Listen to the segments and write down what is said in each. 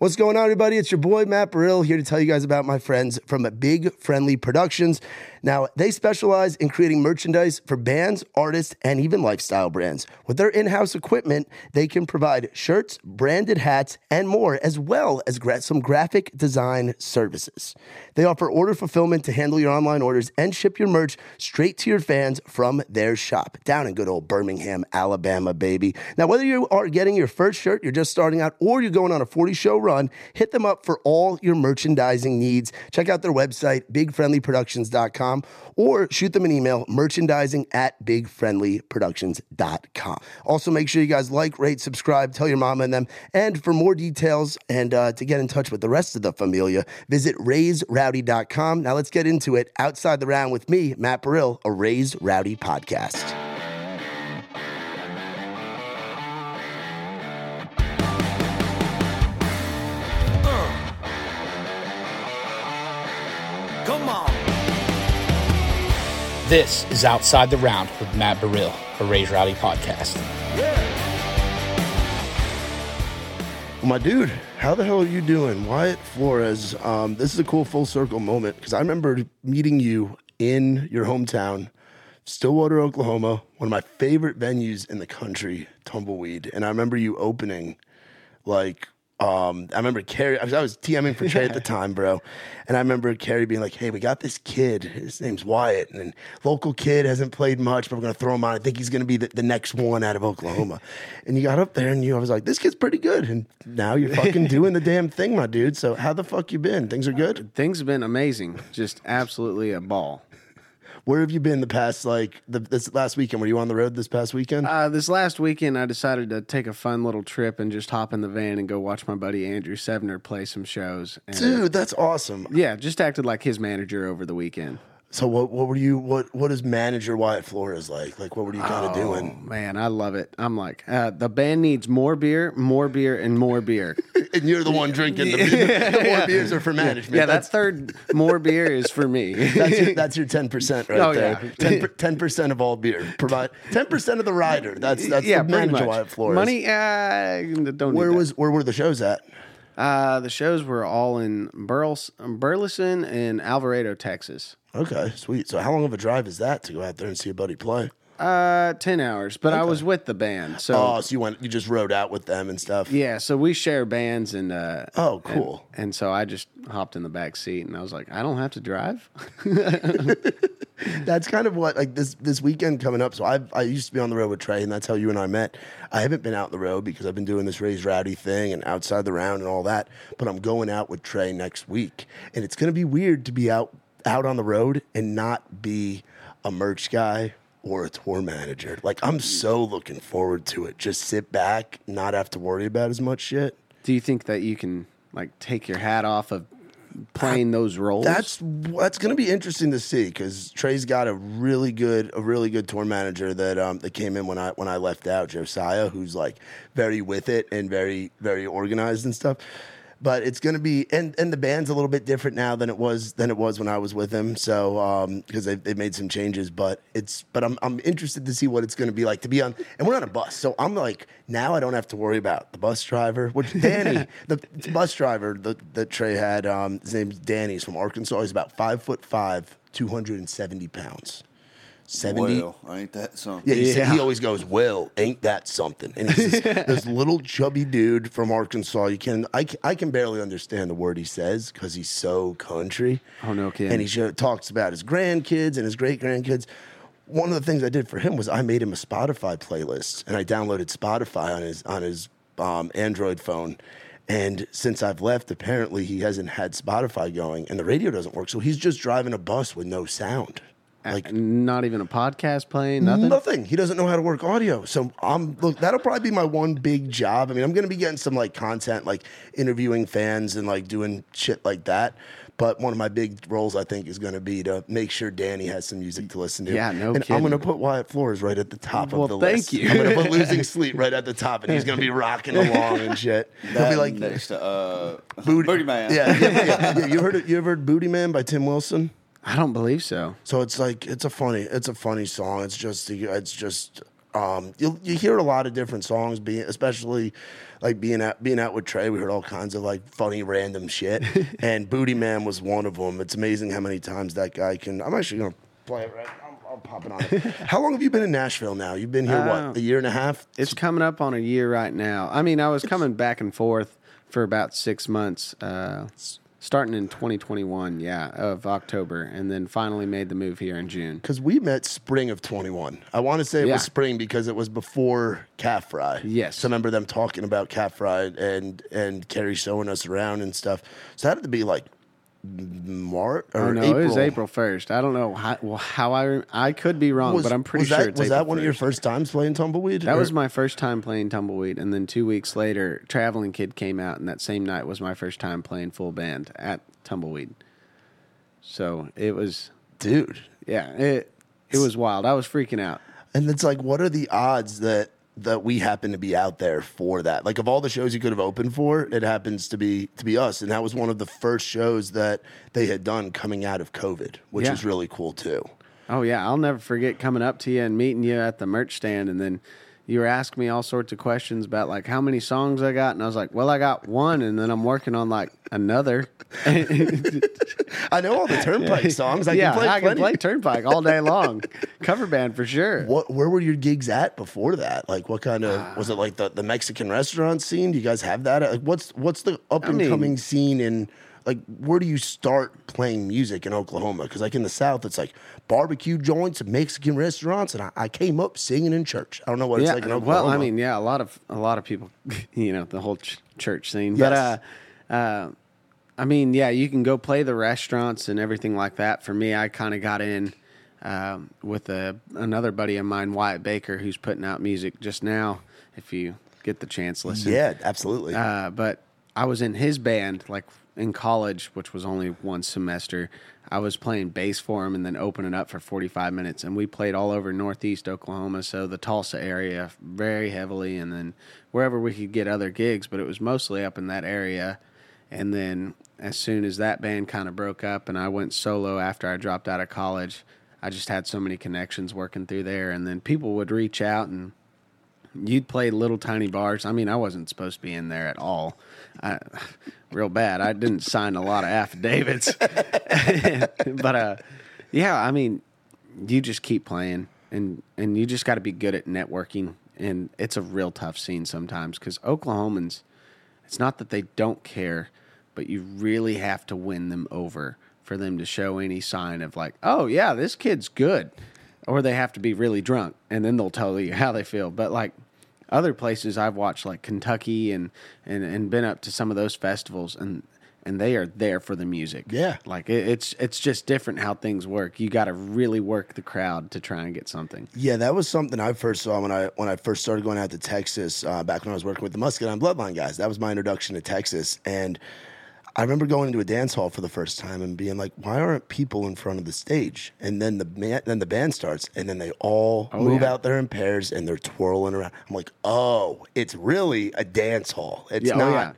What's going on, everybody? It's your boy Matt Brill here to tell you guys about my friends from Big Friendly Productions. Now, they specialize in creating merchandise for bands, artists, and even lifestyle brands. With their in house equipment, they can provide shirts, branded hats, and more, as well as some graphic design services. They offer order fulfillment to handle your online orders and ship your merch straight to your fans from their shop down in good old Birmingham, Alabama, baby. Now, whether you are getting your first shirt, you're just starting out, or you're going on a 40 show run, hit them up for all your merchandising needs. Check out their website, bigfriendlyproductions.com or shoot them an email merchandising at bigfriendlyproductions.com. Also, make sure you guys like, rate, subscribe, tell your mama and them. And for more details and uh, to get in touch with the rest of the familia, visit raisedrowdy.com. Now, let's get into it outside the round with me, Matt Brill, a Raised Rowdy podcast. This is Outside the Round with Matt Burrill, a Raised Rowdy podcast. Well, my dude, how the hell are you doing? Wyatt Flores, um, this is a cool full circle moment because I remember meeting you in your hometown, Stillwater, Oklahoma, one of my favorite venues in the country, Tumbleweed. And I remember you opening, like, um, I remember Carrie, I was, I was TMing for Trey at the time, bro. And I remember Carrie being like, hey, we got this kid. His name's Wyatt. And local kid hasn't played much, but we're going to throw him on. I think he's going to be the, the next one out of Oklahoma. and you got up there and you, I was like, this kid's pretty good. And now you're fucking doing the damn thing, my dude. So how the fuck you been? Things are good? Things have been amazing. Just absolutely a ball. Where have you been the past, like, the, this last weekend? Were you on the road this past weekend? Uh, this last weekend, I decided to take a fun little trip and just hop in the van and go watch my buddy Andrew Sevener play some shows. And, Dude, that's awesome. Yeah, just acted like his manager over the weekend. So what what were you what what is manager Wyatt Flores like? Like what were you kind of Oh, doing? man, I love it. I'm like, uh, the band needs more beer, more beer, and more beer. And you're the one drinking the, the more beers are for management. yeah, that that's third more beer is for me. that's your, that's your ten percent right Oh, there. yeah. Ten percent of all beer. Provide ten percent of the rider. That's that's yeah, the manager. Wyatt Flores. Money, uh, don't. Where that. was where were the shows at? Uh, the shows were all in Burles, Burleson and Alvarado, Texas. Okay, sweet. So how long of a drive is that to go out there and see a buddy play? Uh, ten hours, but I was with the band, so Oh, so you went you just rode out with them and stuff. yeah. So we share bands, and uh, Oh, cool. and, and so I just hopped in the back seat, and I was like, I don't have to drive. that's kind of what like this this weekend coming up. So I I used to be on the road with Trey, and that's how you and I met. I haven't been out the road because I've been doing this raised rowdy thing and outside the round and all that. But I'm going out with Trey next week, and it's gonna be weird to be out out on the road and not be a merch guy or a tour manager. Like I'm so looking forward to it. Just sit back, not have to worry about as much shit. Do you think that you can like take your hat off of playing those roles? That's that's going to be interesting to see because Trey's got a really good a really good tour manager that um that came in when I when I left out Josiah, who's like very with it and very very organized and stuff. But it's going to be and and the band's a little bit different now than it was than it was when I was with him. So um because they they made some changes, but it's but I'm I'm interested to see what it's going to be like to be on and we're on a bus. So I'm like now I don't have to worry about the bus driver, which Danny, the bus driver that, that Trey had, um, his name's Danny. He's from Arkansas. He's about five foot five, 270 pounds. 70. Well, ain't that something? Yeah, he, said, he always goes, "Well, ain't that something?" And he's this, this little chubby dude from Arkansas. You can I, I can barely understand the word he says because he's so country. Oh, no kidding. And he show, talks about his grandkids and his great grandkids. One of the things I did for him was I made him a Spotify playlist, and I downloaded Spotify on his on his um, Android phone. And since I've left, apparently he hasn't had Spotify going, and the radio doesn't work. So he's just driving a bus with no sound. Like not even a podcast playing, nothing. Nothing. He doesn't know how to work audio. So I'm look. That'll probably be my one big job. I mean, I'm going to be getting some like content, like interviewing fans and like doing shit like that. But one of my big roles, I think, is going to be to make sure Danny has some music to listen to. Yeah, no And I'm going to put Wyatt Flores right at the top Well, of the thank list. Thank you. I'm going to put Losing Sleep right at the top, and he's going to be rocking along and shit. He'll be like next to uh, Booty, Booty Man. Yeah, yeah, yeah, yeah. You heard it? You ever heard Booty Man by Tim Wilson? I don't believe so. So it's like it's a funny it's a funny song. It's just it's just Um, you you hear a lot of different songs, being especially like being out being out with Trey. We heard all kinds of like funny random shit, and Booty Man was one of them. It's amazing how many times that guy can. I'm actually gonna play it right. I'm, I'll pop it on. It. how long have you been in Nashville now? You've been here Uh, what a year and a half? It's coming up on a year right now. I mean, I was coming back and forth for about six months, uh, starting in 2021, yeah, of October, and then finally made the move here in June. Because we met spring of 21. I want to say it Yeah. was spring because it was before Calf Fry. Yes. So I remember them talking about Calf Fry and and Carrie showing us around and stuff. So that had to be like March or no, April. it was April 1st. I don't know how, well, how I I could be wrong, Was- but I'm pretty sure that, it's was April that one of your 1st. first times playing tumbleweed? That Or- was my first time playing tumbleweed, and then two weeks later, Traveling Kid came out, and that same night was my first time playing full band at tumbleweed. So it was, dude. yeah, it it was wild. I was freaking out. And it's like, what are the odds that that we happen to be out there for that? Like, of all the shows you could have opened for, it happens to be to be us, and that was one of the first shows that they had done coming out of COVID, which Yeah. was really cool too. Oh yeah, I'll never forget coming up to you and meeting you at the merch stand, and then you were asking me all sorts of questions about like how many songs I got, and I was like, well, I got one, and then I'm working on like another. I know all the Turnpike songs. I yeah, can play I can play Turnpike all day long, cover band for sure. What? Where were your gigs at before that? Like, what kind of was it? Like the, the Mexican restaurant scene? Do you guys have that? Like, what's what's the up and mean- coming scene in? Like, where do you start playing music in Oklahoma? Because like in the South, it's like barbecue joints and Mexican restaurants, and I, I came up singing in church. I don't know what it's like in Oklahoma. well, I mean, yeah, a lot of a lot of people, you know, the whole ch- church scene. Yes. But uh, uh, I mean, yeah, you can go play the restaurants and everything like that. For me, I kind of got in um, with a, another buddy of mine, Wyatt Baker, who's putting out music just now. If you get the chance, listen. yeah, absolutely. Uh, but I was in his band, like in college, which was only one semester. I was playing bass for him and then opening up for 45 minutes. And we played all over Northeast Oklahoma, so the Tulsa area very heavily, and then wherever we could get other gigs, but it was mostly up in that area. And then as soon as that band kind of broke up and I went solo after I dropped out of college, I just had so many connections working through there. And then people would reach out and you'd play little tiny bars. I mean, I wasn't supposed to be in there at all. I, real bad. I didn't sign a lot of affidavits. but uh, yeah, I mean, you just keep playing, and and you just got to be good at networking. And it's a real tough scene sometimes because Oklahomans. It's not that they don't care, but you really have to win them over for them to show any sign of like, oh yeah, this kid's good, or they have to be really drunk, and then they'll tell you how they feel. But like other places I've watched, like Kentucky and and and been up to some of those festivals, and and they are there for the music. Yeah. like it, it's it's just different how things work. You got to really work the crowd to try and get something. Yeah, that was something I first saw when I when I first started going out to Texas uh, back when I was working with the Muscadine Bloodline guys. That was my introduction to Texas, and I remember going into a dance hall for the first time and being like, "Why aren't people in front of the stage?" And then the man, then the band starts, and then they all oh, move Oh, yeah. out there in pairs and they're twirling around. I'm like, "Oh, it's really a dance hall. It's Yeah, oh, not. yeah.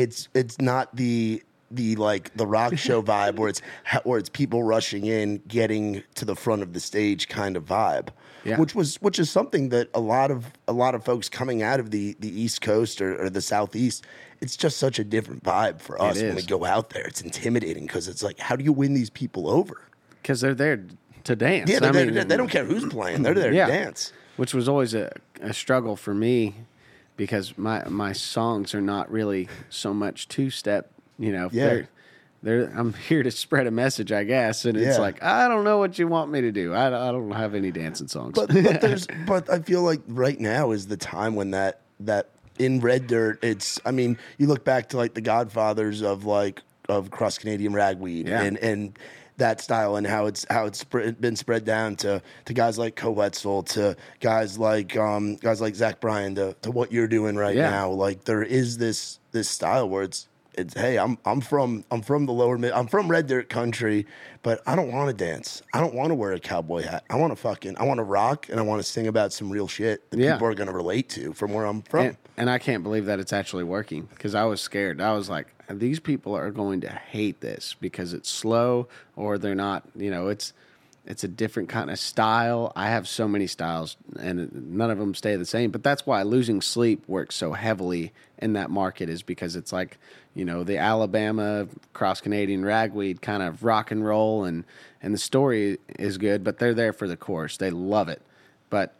It's it's not the." The like the rock show vibe where it's where it's people rushing in, getting to the front of the stage kind of vibe Yeah. which was which is something that a lot of a lot of folks coming out of the the East Coast or, or the Southeast, it's just such a different vibe for us when we go out there. It's intimidating because it's like, how do you win these people over? because they're there to dance. Yeah, I mean, to- they don't care who's playing; they're there Yeah. to dance. which was always a, a struggle for me because my my songs are not really so much two step. You know, Yeah. they're, they're I'm here to spread a message, I guess, and it's Yeah. like I don't know what you want me to do. I, I don't have any dancing songs. But but there's but I feel like right now is the time when that that in red dirt. It's I mean you look back to like the Godfathers of like of cross Canadian ragweed Yeah. and and that style and how it's how it's spread, been spread down to to guys like Koe Wetzel, to guys like um guys like Zach Bryan to to what you're doing right Yeah. now. Like there is this this style where it's it's hey I'm I'm from I'm from the lower mid I'm from red dirt country, but I don't want to dance. I don't want to wear a cowboy hat. I want to fucking I want to rock and I want to sing about some real shit that Yeah. people are gonna relate to from where I'm from. and, and I can't believe that it's actually working because I was scared. I was like, these people are going to hate this because it's slow or they're not. You know, it's it's a different kind of style. I have so many styles, and none of them stay the same. But that's why losing sleep works so heavily in that market is because it's like you know the Alabama cross Canadian ragweed kind of rock and roll, and and the story is good, but they're there for the course. They love it, but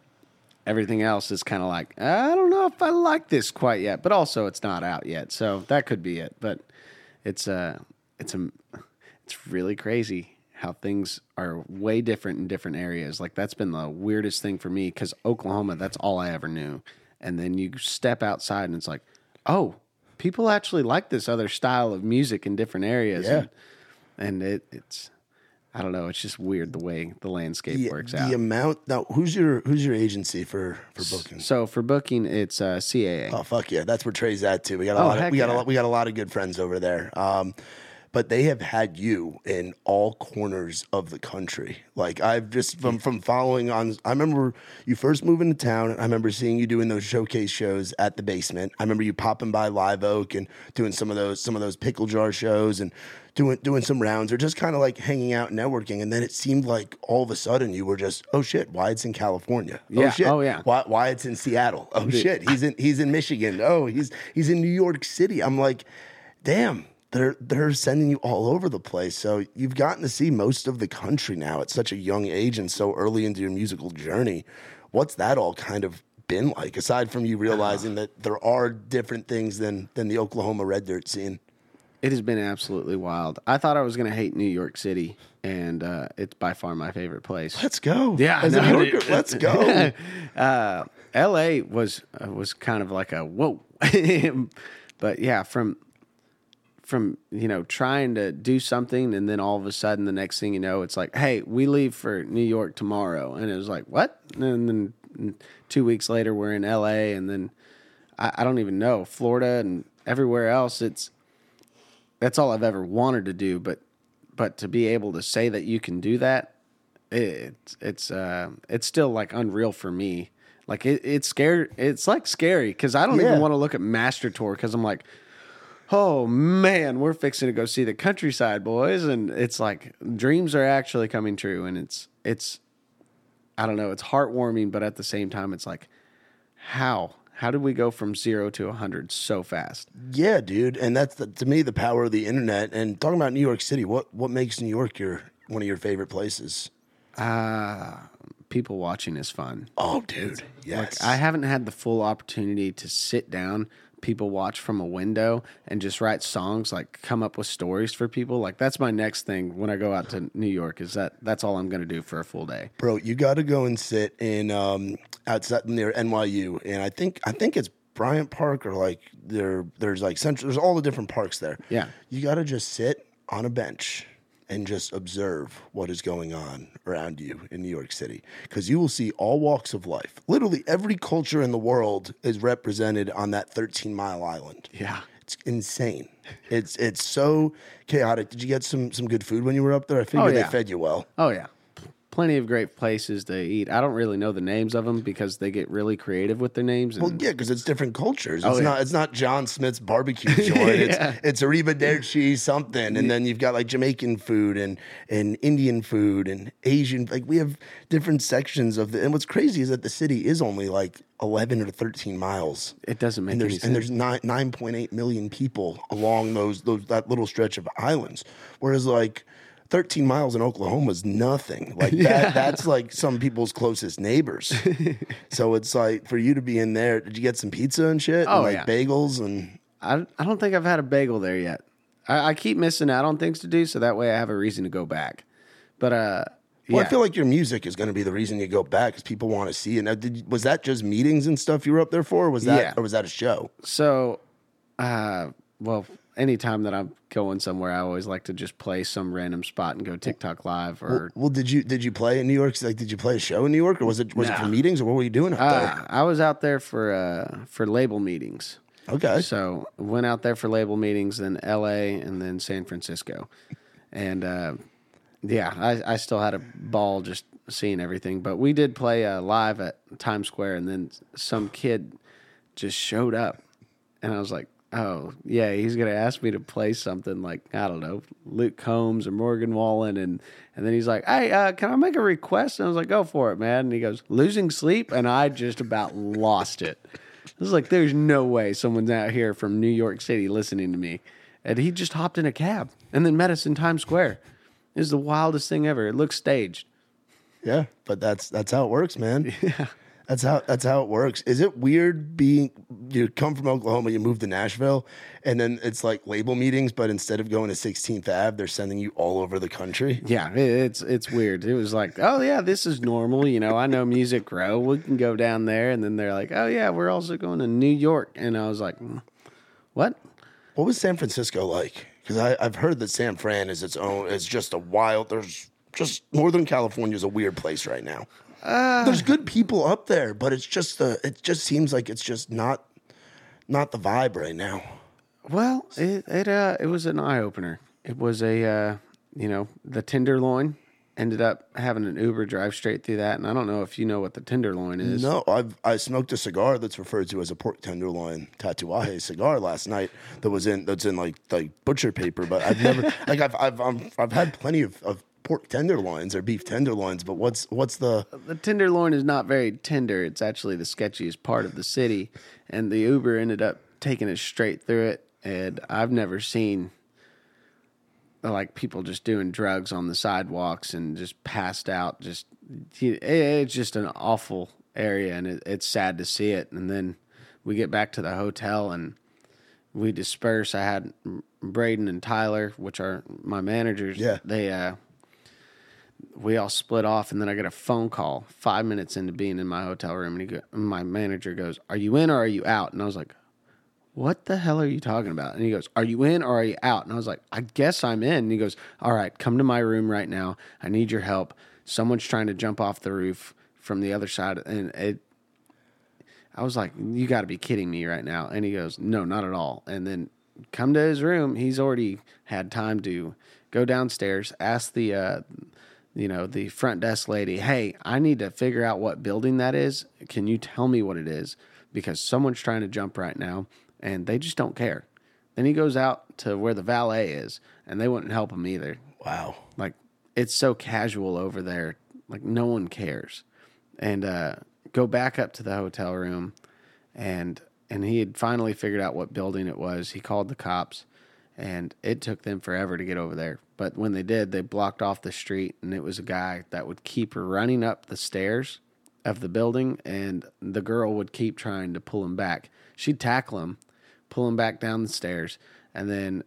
everything else is kind of like I don't know if I like this quite yet. But also, it's not out yet, so that could be it. But it's a it's a it's really crazy how things are way different in different areas. Like that's been the weirdest thing for me because Oklahoma, that's all I ever knew. And then you step outside and it's like, oh, people actually like this other style of music in different areas. Yeah. And, and it, it's, I don't know, it's just weird the way the landscape The, works out. the amount now, who's your who's your agency for for booking? so for booking, it's uh, CAA. Oh fuck yeah, that's where Trey's at too. We got a Oh, lot. Of, we got a lot. We got a lot of good friends over there. Um, but they have had you in all corners of the country. Like I've just from from following on. I remember you first moving to town. I remember seeing you doing those showcase shows at the basement. I remember you popping by Live Oak and doing some of those some of those pickle jar shows and doing doing some rounds or just kind of like hanging out and networking. And then it seemed like all of a sudden you were just oh shit, why it's in California. Oh Yeah. shit. Oh, yeah. Wy- Wyatt's in Seattle. Oh shit, he's in he's in Michigan. Oh, he's he's in New York City. I'm like, damn, they're they're sending you all over the place. So you've gotten to see most of the country now at such a young age and so early into your musical journey. What's that all kind of been like? Aside from you realizing that there are different things than than the Oklahoma red dirt scene. It has been absolutely wild. I thought I was going to hate New York City, and uh, it's by far my favorite place. Let's go. Yeah, As a no, New Yorker, dude. let's go. uh, L.A. was uh, was kind of like a whoa, but yeah, from from you know trying to do something, and then all of a sudden, the next thing you know, it's like, hey, we leave for New York tomorrow, and it was like, what? And then two weeks later, we're in L.A., and then I, I don't even know Florida and everywhere else. It's that's all I've ever wanted to do, but but to be able to say that you can do that it's it's uh it's still like unreal for me like it, it's scary it's like scary because i don't Yeah. even want to look at master tour because i'm like oh man we're fixing to go see the countryside boys. And it's like dreams are actually coming true. And it's it's i don't know it's heartwarming but at the same time it's like how? How did we go from zero to 100 so fast? Yeah, dude, and that's the, to me the power of the internet. And talking about New York City, what what makes New York your one of your favorite places? Uh, people watching is fun. Oh, dude, yes. I haven't had the full opportunity to sit down, people watch from a window, and just write songs, like come up with stories for people. Like that's my next thing when I go out to New York. Is that that's all I'm going to do for a full day. bro. You got to go and sit in um outside near NYU, and I think I think it's Bryant Park or like there. There's like central. There's all the different parks there. Yeah. you got to just sit on a bench and just observe what is going on around you in New York City because you will see all walks of life. Literally every culture in the world is represented on that 13 mile island. Yeah. It's insane. It's it's so chaotic. Did you get some some good food when you were up there? I figured Oh, yeah. they fed you well. Oh yeah, plenty of great places to eat. I don't really know the names of them because they get really creative with their names. And Well, yeah, because it's different cultures. Oh, it's Oh, yeah. not it's not John Smith's barbecue joint. yeah. It's it's arrivederci something, and then you've got like Jamaican food and and Indian food and Asian. Like we have different sections of the. And what's crazy is that the city is only like eleven or thirteen miles. it doesn't make and any there's sense. and there's nine nine point eight million people along those those that little stretch of islands, whereas like. 13 miles in Oklahoma is nothing. Like that, that's like some people's closest neighbors. so it's like for you to be in there, did you get some pizza and shit? Oh, and like yeah. bagels and I, I don't think I've had a bagel there yet. I, I keep missing out on things to do, so that way I have a reason to go back. But uh, well, yeah. I feel like your music is going to be the reason you go back because people want to see it. Now, did, was that just meetings and stuff you were up there for? Or was that Yeah. or was that a show? So, uh, well, anytime that I'm going somewhere, I always like to just play some random spot and go TikTok live or. Well, did you did you play in New York? Like, did you play a show in New York, or was it was it for meetings, or what were you doing up Uh, I was out there for uh, for label meetings. Okay, So went out there for label meetings, then L.A. and then San Francisco, and uh, yeah, I, I still had a ball just seeing everything. But we did play uh, live at Times Square, and then some kid just showed up, and I was like, oh yeah, he's gonna ask me to play something like I don't know, Luke Combs or Morgan Wallen, and and then he's like, hey, uh, can I make a request? And I was like, go for it, man. And he goes, losing sleep, and I just about lost it. I was like, there's no way someone's out here from New York City listening to me, and he just hopped in a cab and then met us in Times Square. It was the wildest thing ever. It looks staged. Yeah, but that's that's how it works, man. Yeah. That's how that's how it works. Is it weird being you come from Oklahoma, you move to Nashville, and then it's like label meetings, but instead of going to 16th Ave, they're sending you all over the country? Yeah, it's it's weird. It was like, oh yeah, this is normal. You know, I know Music Row. We can go down there, and then they're like, oh yeah, we're also going to New York, and I was like, "Mm, what? What was San Francisco like? Because I've heard that San Fran is its own. It's just a wild. There's just Northern California is a weird place right now. There's good people up there, but it's just the. It just seems like it's just not, not the vibe right now. Well, it it uh it was an eye opener. It was a uh, you know the Tenderloin ended up having an Uber drive straight through that, and I don't know if you know what the Tenderloin is. No, I've I smoked a cigar that's referred to as a pork tenderloin tatuaje cigar last night. That was in that's in like like butcher paper, but I've never like I've I've um, I've had plenty of, of pork tenderloins or beef tenderloins, but what's what's the the Tenderloin is not very tender. It's actually the sketchiest part of the city, and the Uber ended up taking us straight through it. And I've never seen like people just doing drugs on the sidewalks and just passed out. Just it- it's just an awful area, and it, it's sad to see it. And then we get back to the hotel and we disperse. I had Braden and Tyler, which are my managers. Yeah. they uh, we all split off, and then I get a phone call five minutes into being in my hotel room, and go, my manager goes, "Are you in or are you out?" And I was like, "What the hell are you talking about?" And he goes, "Are you in or are you out?" And I was like, "I guess I'm in." And he goes, "All right, come to my room right now. I need your help. Someone's trying to jump off the roof from the other side." And it, I was like, "You got to be kidding me right now!" And he goes, "No, not at all." And then come to his room. He's already had time to go downstairs, ask the, uh, you know, the front desk lady, "Hey, I need to figure out what building that is. Can you tell me what it is? Because someone's trying to jump right now, and they just don't care." Then he goes out to where the valet is, and they wouldn't help him either. wow? Like it's so casual over there. Like no one cares. And uh, go back up to the hotel room, and and he had finally figured out what building it was. He called the cops, and it took them forever to get over there. But when they did, they blocked off the street, and it was a guy that would keep running up the stairs of the building, and the girl would keep trying to pull him back. She'd tackle him, pull him back down the stairs, and then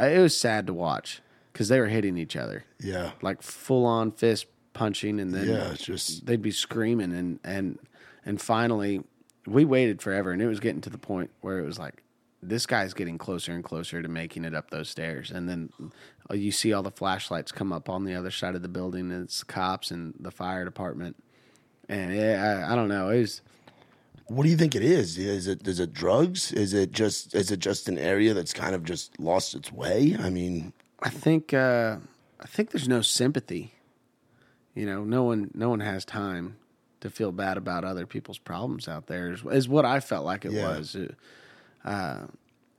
uh, it was sad to watch because they were hitting each other Yeah, like full on fist punching and then Yeah, just- they'd be screaming and and and finally we waited forever and it was getting to the point where it was like this guy's getting closer and closer to making it up those stairs and then uh, you see all the flashlights come up on the other side of the building and it's cops and the fire department and yeah, I, I don't know it was What do you think it is? Is it is it drugs? Is it just is it just an area that's kind of just lost its way? I mean, I think uh, I think there's no sympathy. You know, no one no one has time to feel bad about other people's problems out there. Is, is what I felt like it Yeah. was. It- uh,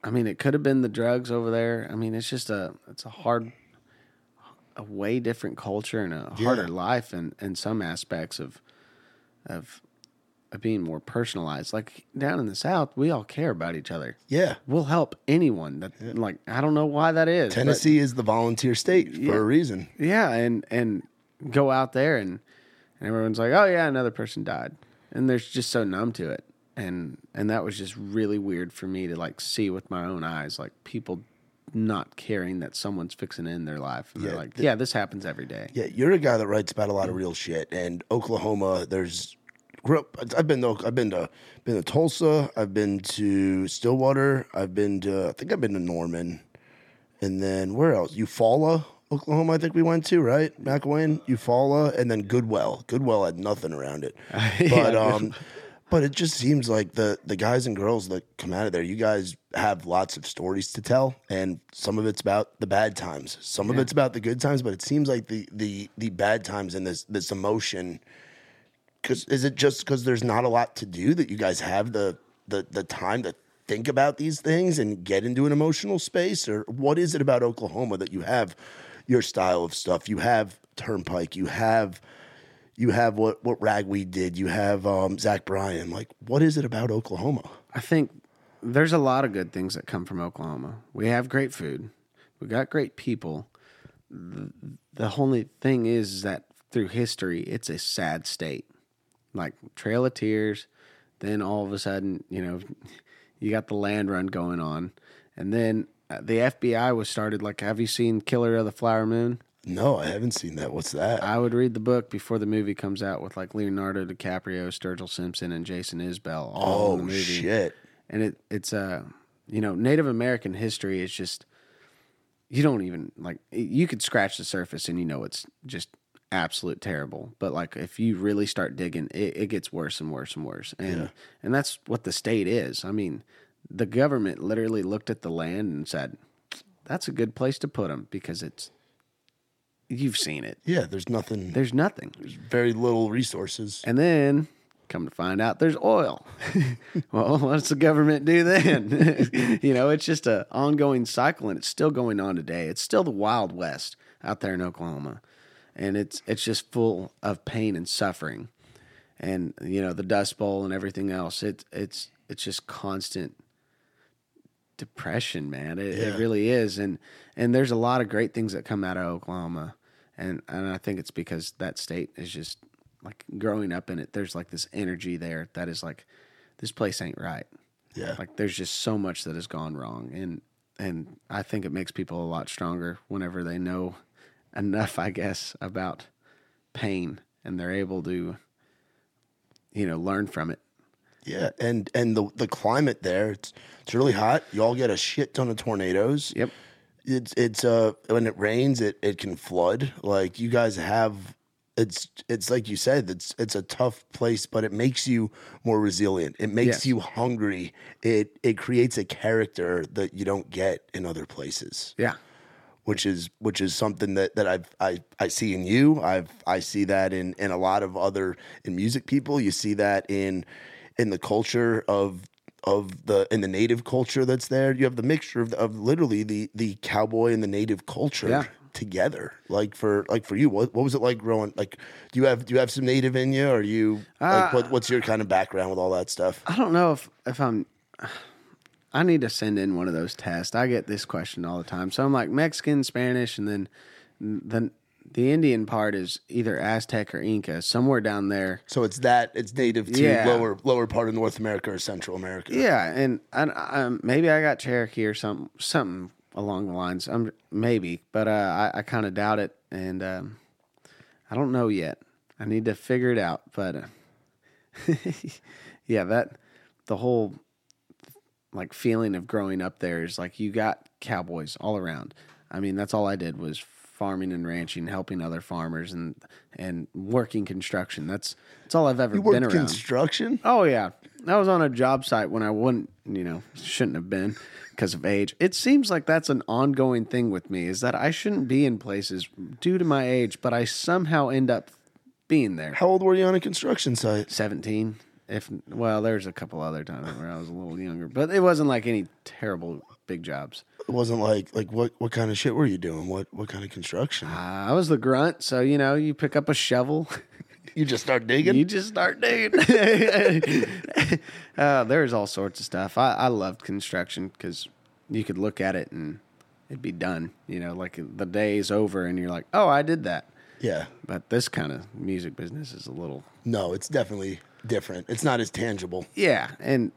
I mean, it could have been the drugs over there. I mean, it's just a it's a hard, a way different culture and a harder life in in some aspects of of of being more personalized. Like down in the South, we all care about each other. yeah. We'll help anyone. That like I don't know why that is. Tennessee is the volunteer state for a reason. yeah, and and go out there and and everyone's like, oh yeah, another person died, and they're just so numb to it, and and that was just really weird for me to like see with my own eyes, like people not caring that someone's fixing to end their life, and Yeah, they're like, the- yeah, this happens every day. Yeah, you're a guy that writes about a lot of real shit. And Oklahoma, there's grew up. I've been to I've been to been to Tulsa. I've been to Stillwater. I've been to I think I've been to Norman, and then where else? Eufaula, Oklahoma. I think we went to right. McElwain, Eufaula, and then Goodwell. Goodwell had nothing around it, but um. But it just seems like the the guys and girls that come out of there, you guys have lots of stories to tell, and some of it's about the bad times, some of it's about the good times. But it seems like the the the bad times and this this emotion. Because is it just because there's not a lot to do that you guys have the the the time to think about these things and get into an emotional space, or what is it about Oklahoma that you have your style of stuff? You have Turnpike, you have you have what what Ragweed did, you have um, Zach Bryan. Like, what is it about Oklahoma? I think there's a lot of good things that come from Oklahoma. We have great food. We got great people. The, the only thing is that through history, it's a sad state. Like Trail of Tears, then all of a sudden, you know, you got the land run going on, and then uh, the FBI was started. Like, have you seen Killer of the Flower Moon? No, I haven't seen that. What's that? I would read the book before the movie comes out with like Leonardo DiCaprio, Sturgill Simpson, and Jason Isbell all in the oh movie shit! and it it's uh you know Native American history is just you don't even like you could scratch the surface and you know it's just absolute terrible but like if you really start digging it, it gets worse and worse and worse and and that's what the state is i mean the government literally looked at the land and said that's a good place to put them because it's you've seen it Yeah, there's nothing. there's nothing There's very little resources. and then come to find out there's oil. well, what's the government do then? you know, it's just a ongoing cycle and it's still going on today. It's still the wild west out there in Oklahoma. And it's it's just full of pain and suffering. And you know, the dust bowl and everything else. It it's it's just constant depression, man. It, Yeah. it really is. And and there's a lot of great things that come out of Oklahoma. And and I think it's because that state is just like growing up in it, there's like this energy there that is like this place ain't right. Yeah, Like there's just so much that has gone wrong. And and I think it makes people a lot stronger whenever they know enough, I guess, about pain and they're able to you know, learn from it. yeah, and and the the climate there, it's it's really hot. You all get a shit ton of tornadoes. Yep. It's it's uh when it rains, it it can flood. Like you guys have. It's it's like you said. It's it's a tough place, but it makes you more resilient. It makes Yes. you hungry. It it creates a character that you don't get in other places. Yeah. which is which is something that that I've, I I see in you. I've I see that in in a lot of other in music people. You see that in in the culture of of the in the native culture that's there. You have the mixture of, of literally the the cowboy and the native culture Yeah. together. Like for like for you, what what was it like growing? Like, do you have do you have some native in you? Or are you like what, uh, what's your kind of background with all that stuff? I don't know if if I'm. I need to send in one of those tests. I get this question all the time. So I'm like Mexican, Spanish, and then the the Indian part is either Aztec or Inca, somewhere down there. So it's that it's native to Yeah. lower lower part of North America or Central America. Yeah, and I, I, maybe I got Cherokee or something, something along the lines. I'm maybe, but uh, I, I kind of doubt it, and um, I don't know yet. I need to figure it out. But uh, yeah, that the whole like feeling of growing up there is like you got cowboys all around. I mean, that's all I did was farming and ranching, helping other farmers, and and working construction. That's that's all I've ever You been around. construction. Oh yeah, I was on a job site when I wouldn't, you know, shouldn't have been because of age. It seems like that's an ongoing thing with me is that I shouldn't be in places due to my age, but I somehow end up being there. How old were you on a construction site? Seventeen, if well, there's a couple other times where I was a little younger, but it wasn't like any terrible big jobs. It wasn't like like what what kind of shit were you doing? What what kind of construction? Uh, I was the grunt, so you know, you pick up a shovel. You just start digging. You just start digging. uh, there's all sorts of stuff. I, I loved construction because you could look at it and it'd be done. You know, like the day's over and you're like, oh, I did that. yeah. But this kind of music business is a little, No, it's definitely different. It's not as tangible. yeah, and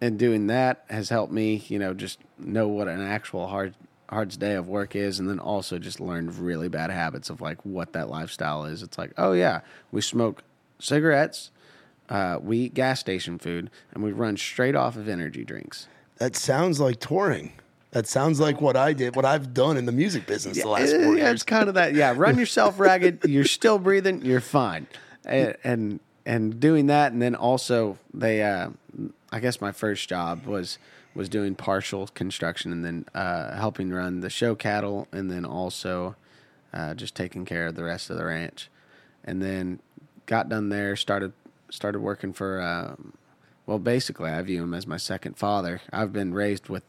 and doing that has helped me, you know, just know what an actual hard hard day of work is, and then also just learned really bad habits of like what that lifestyle is. It's like, oh yeah, we smoke cigarettes, uh, we eat gas station food, and we run straight off of energy drinks. That sounds like touring. That sounds like what I did, what I've done in the music business the last four yeah, years. it's kind of that. Yeah, run yourself ragged. You're still breathing. You're fine. And and, and doing that, and then also they. Uh, I guess my first job was was doing partial construction, and then uh, helping run the show cattle, and then also uh, just taking care of the rest of the ranch. And then got done there. Started started working for. Um, well, basically, I view him as my second father. I've been raised with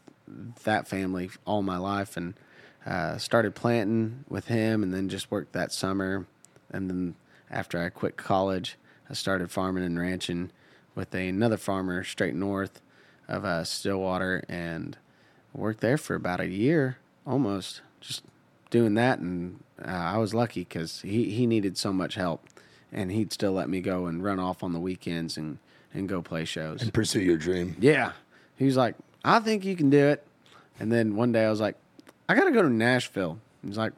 that family all my life, and uh, started planting with him, and then just worked that summer, and then after I quit college, I started farming and ranching with another farmer straight north of uh, Stillwater, and worked there for about a year almost, just doing that. And uh, I was lucky because he, he needed so much help, and he'd still let me go and run off on the weekends and, and go play shows. And pursue your dream. Yeah. He was like, I think you can do it. And then one day I was like, I got to go to Nashville. He's like,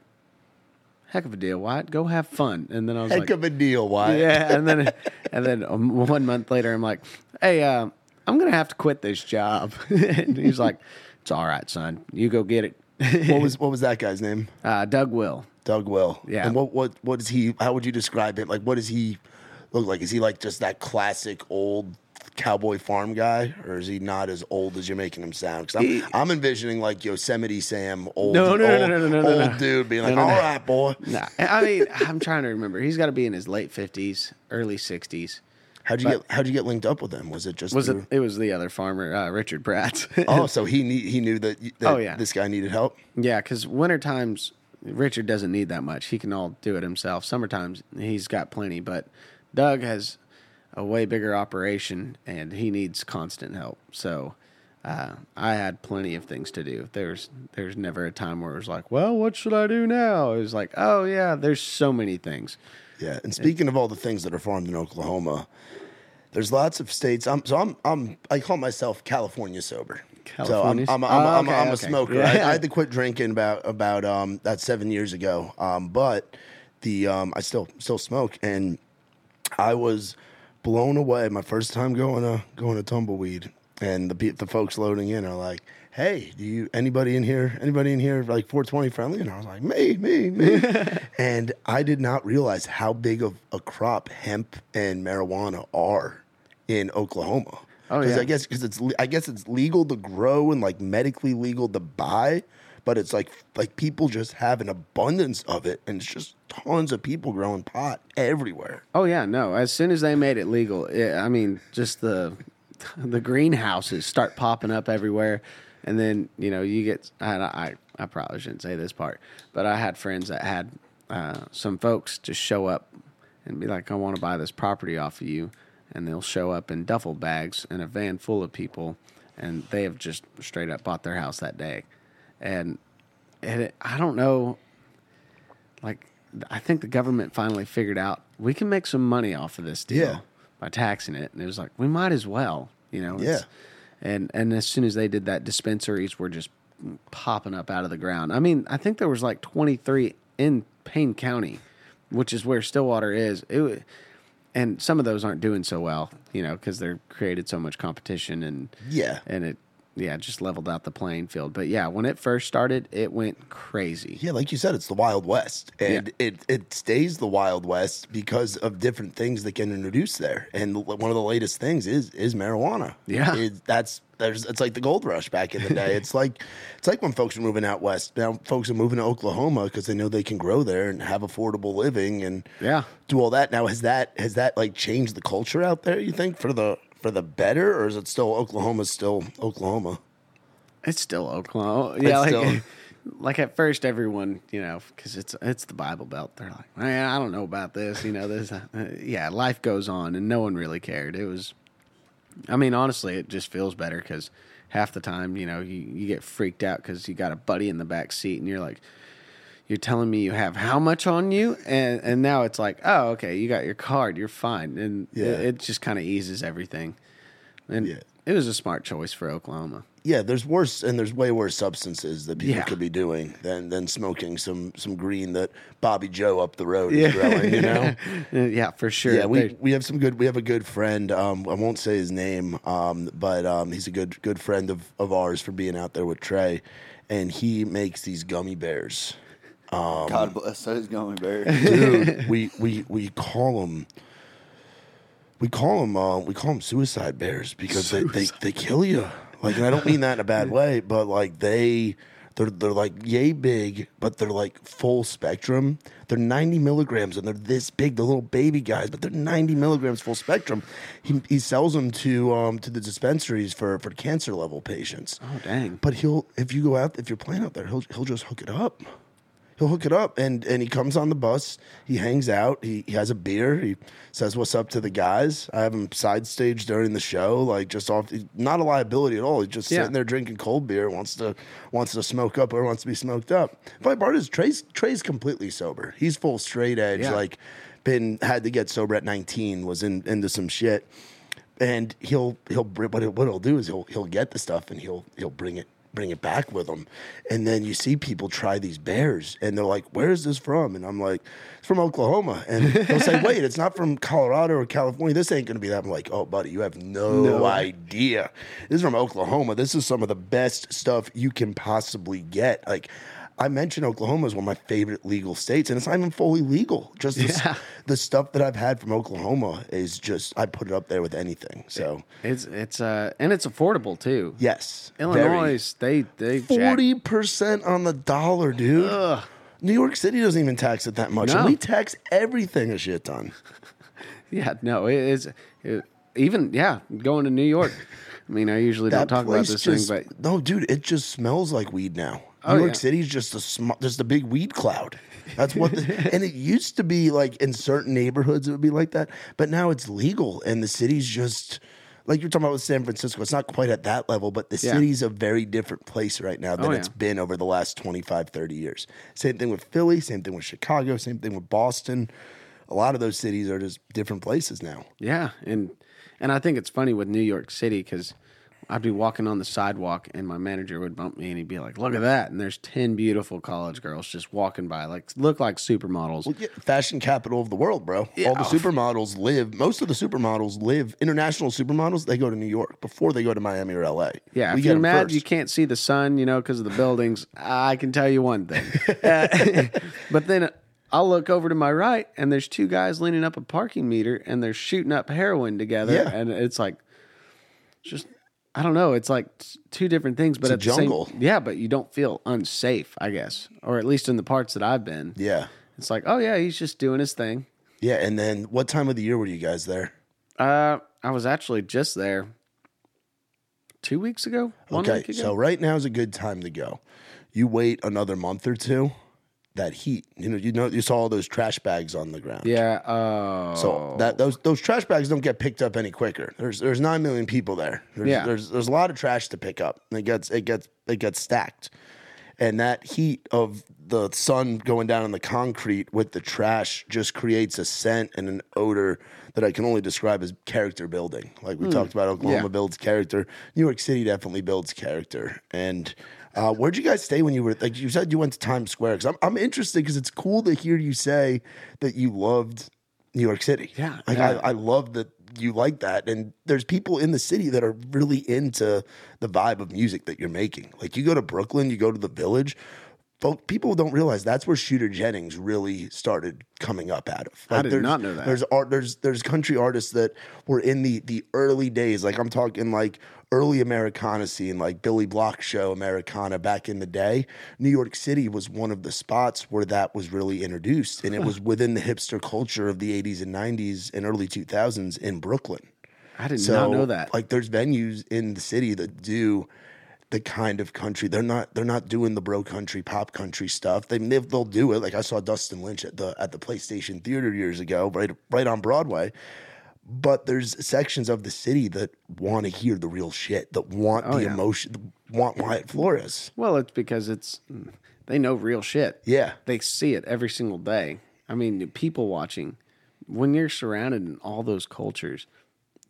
heck of a deal, Wyatt. Go have fun. And then I was Heck like, heck of a deal, Wyatt. yeah. And then, and then um, one month later, I'm like, hey, uh, I'm going to have to quit this job. and he's like, it's all right, son. You go get it. what was what was that guy's name? Uh, Doug Will. Doug Will. Yeah. And what what what is he? How would you describe it? Like, what does he look like? Is he like just that classic old cowboy farm guy, or is he not as old as you're making him sound? Because I'm, I'm envisioning like Yosemite Sam, old, No, no, old, no, no, no, no, old dude, being like, No, no, "All right, boy." Nah, I mean, I'm trying to remember. He's got to be in his late 50s, early 60s. How'd you But- get How'd you get linked up with him? Was it just Was through- it? It was the other farmer, uh, Richard Pratt. Oh, so he need, he knew that, that Oh, yeah. this guy needed help. Yeah, because winter times Richard doesn't need that much. He can all do it himself. Summer times he's got plenty, but Doug has a way bigger operation and he needs constant help. So uh, I had plenty of things to do. There's there's never a time where it was like, well, what should I do now? It was like, oh yeah, there's so many things. Yeah, and speaking of all the things that are farmed in Oklahoma, there's lots of states. I'm so I'm I'm I call myself California sober. California- So I'm I'm, I'm, Oh, I'm, okay, I'm a okay. smoker. Yeah. I, I had to quit drinking about about um that seven years ago. Um, but the um I still still smoke, and I was blown away my first time going to going to tumbleweed, and the the folks loading in are like. Hey, do you anybody in here? Anybody in here like 420 friendly? And I was like, me, me, me. and I did not realize how big of a crop hemp and marijuana are in Oklahoma. Oh, yeah. I guess because it's I guess it's legal to grow and like medically legal to buy, but it's like like people just have an abundance of it, and it's just tons of people growing pot everywhere. Oh yeah, no. As soon as they made it legal, it, I mean, just the the greenhouses start popping up everywhere, and then you know you get. I I, I probably shouldn't say this part, but I had friends that had uh, some folks just show up and be like, "I want to buy this property off of you," and they'll show up in duffel bags and a van full of people, and they have just straight up bought their house that day, and and it, I don't know like I think the government finally figured out we can make some money off of this deal Yeah. by taxing it, and it was like we might as well, you know. Yeah. And and as soon as they did that, dispensaries were just popping up out of the ground. I mean, I think there was like 23 in Payne County, which is where Stillwater is. It, and some of those aren't doing so well, you know, because they're created so much competition and Yeah. and it yeah just leveled out the playing field. But yeah, when it first started, it went crazy. Yeah, like you said, it's the Wild West, and it, it stays the Wild West because of different things that get introduced there. And one of the latest things is is marijuana. Yeah. It- that's there's it's like the gold rush back in the day. it's like it's like when folks are moving out west. Now folks are moving to Oklahoma because they know they can grow there and have affordable living and Yeah. do all that. Now has that has that like changed the culture out there? You think for the for the better, or is it still Oklahoma's still Oklahoma? It's still Oklahoma. Yeah, like, still- like at first, everyone, you know, because it's it's the Bible Belt. They're like, man, I don't know about this. You know, this. Uh, yeah, life goes on, and no one really cared. It was, I mean, honestly, it just feels better because half the time, you know, you, you get freaked out because you got a buddy in the back seat, and you're like. You're telling me you have how much on you, and and now it's like, oh, okay, you got your card, you're fine, and Yeah. it, it just kind of eases everything, and Yeah. it was a smart choice for Oklahoma. Yeah, there's worse and there's way worse substances that people Yeah. could be doing than than smoking some some green that Bobby Joe up the road is growing. You know. yeah, for sure. Yeah, we, we have some good. We have a good friend. Um, I won't say his name, um, but um, he's a good good friend of, of ours for being out there with Trey, and he makes these gummy bears. God bless those gummy bears. Dude, we we we call them. We call them. Uh, we call them suicide bears because they, they, they kill you. Like, and I don't mean that in a bad way, but like they They're they're like yay big, but they're like full spectrum. They're 90 milligrams and they're this big, the little baby guys, but they're 90 milligrams full spectrum. He, he sells them to um to the dispensaries for for cancer level patients. Oh dang! But he'll if you go out if you're playing out there, he'll he'll just hook it up. He'll hook it up and and he comes on the bus. He hangs out. He, he has a beer. He says what's up to the guys. I have him side stage during the show, like just off. Not a liability at all. He's just Yeah. sitting there drinking cold beer. Wants to wants to smoke up or wants to be smoked up. Funny part is Trey's Trey's completely sober. He's full straight edge. Yeah. Like been had to get sober at 19. Was in into some shit and he'll he'll what he'll, what he'll do is he'll he'll get the stuff and he'll he'll bring it bring it back with them. and then you see people try these bears and they're like where is this from? And i'm like it's from oklahoma. And they'll say wait it's not from colorado or california. This ain't gonna be that. I'm like oh buddy you have no, idea. This is from oklahoma. This is some of the best stuff you can possibly get. Like I mentioned Oklahoma is one of my favorite legal states, and it's not even fully legal. Just the, Yeah. the stuff that I've had from Oklahoma is just I put it up there with anything. So It's it's uh and it's affordable too. yes, Illinois, they they jack- forty percent on the dollar, dude. New York City doesn't even tax it that much, and we tax everything a shit ton. Yeah, no, it is it, even yeah going to New York. I mean, I usually don't talk about this just, thing, but no, dude, it just smells like weed now. Oh, New York yeah. City's just a sm- just a big weed cloud. That's what, the, and it used to be like in certain neighborhoods it would be like that, but now it's legal, and the city's just like you're talking about with San Francisco. It's not quite at that level, but the Yeah. city's a very different place right now than Oh, it's yeah. been over the last 25, 30 years. Same thing with Philly, same thing with Chicago, same thing with Boston. A lot of those cities are just different places now. yeah, and and I think it's funny with New York City because I'd be walking on the sidewalk and my manager would bump me and he'd be like, "Look at that!" And there's ten beautiful college girls just walking by, like look like supermodels. Well, yeah, fashion capital of the world, bro. All the supermodels live. Most of the supermodels live. International supermodels they go to New York before they go to Miami or L.A. Yeah, we if you're mad first. you can't see the sun, you know, because of the buildings, I can tell you one thing. Uh, but then I'll look over to my right, and there's two guys leaning up a parking meter, and they're shooting up heroin together, Yeah. and it's like, just I don't know, it's like t- two different things, but a at the same- jungle. yeah, but you don't feel unsafe, I guess, or at least in the parts that I've been. Yeah, It's like, oh yeah, he's just doing his thing. yeah. And then, what time of the year were you guys there? Uh, I was actually just there two weeks ago, okay, week ago. so right now is a good time to go. You wait another month or two. That heat, you know, you know, you saw all those trash bags on the ground. yeah. Oh, So that those those trash bags don't get picked up any quicker. There's there's nine million people there. There's, Yeah. there's there's a lot of trash to pick up. It gets it gets it gets stacked, and that heat of the sun going down on the concrete with the trash just creates a scent and an odor that I can only describe as character building. Like we hmm. talked about, Oklahoma. Yeah. builds character. New York City definitely builds character. And uh, where'd you guys stay when you were like you said you went to Times Square? Because I'm I'm interested because it's cool to hear you say that you loved New York City. Yeah, Like yeah. I, I love that you like that. And there's people in the city that are really into the vibe of music that you're making. Like you go to Brooklyn, you go to the village. Folk, people don't realize that's where Shooter Jennings really started coming up out of. I did not know that. There's art there's there's country artists that were in the the early days. Like I'm talking like early Americana scene, like Billy Block show Americana back in the day. New York City was one of the spots where that was really introduced. And it was within the hipster culture of the 80s and 90s and early 2000s in Brooklyn. I did So not know that. Like there's venues in the city that do the kind of country they're not they're not doing the bro country pop country stuff. They they'll do it. Like I saw Dustin Lynch at the at the PlayStation Theater years ago, right right on Broadway. But there's sections of the city that want to hear the real shit, that want oh, the Oh, yeah. emotion, want Wyatt Flores. Well, it's because it's they know real shit. Yeah. They see it every single day. I mean, people watching. When you're surrounded in all those cultures,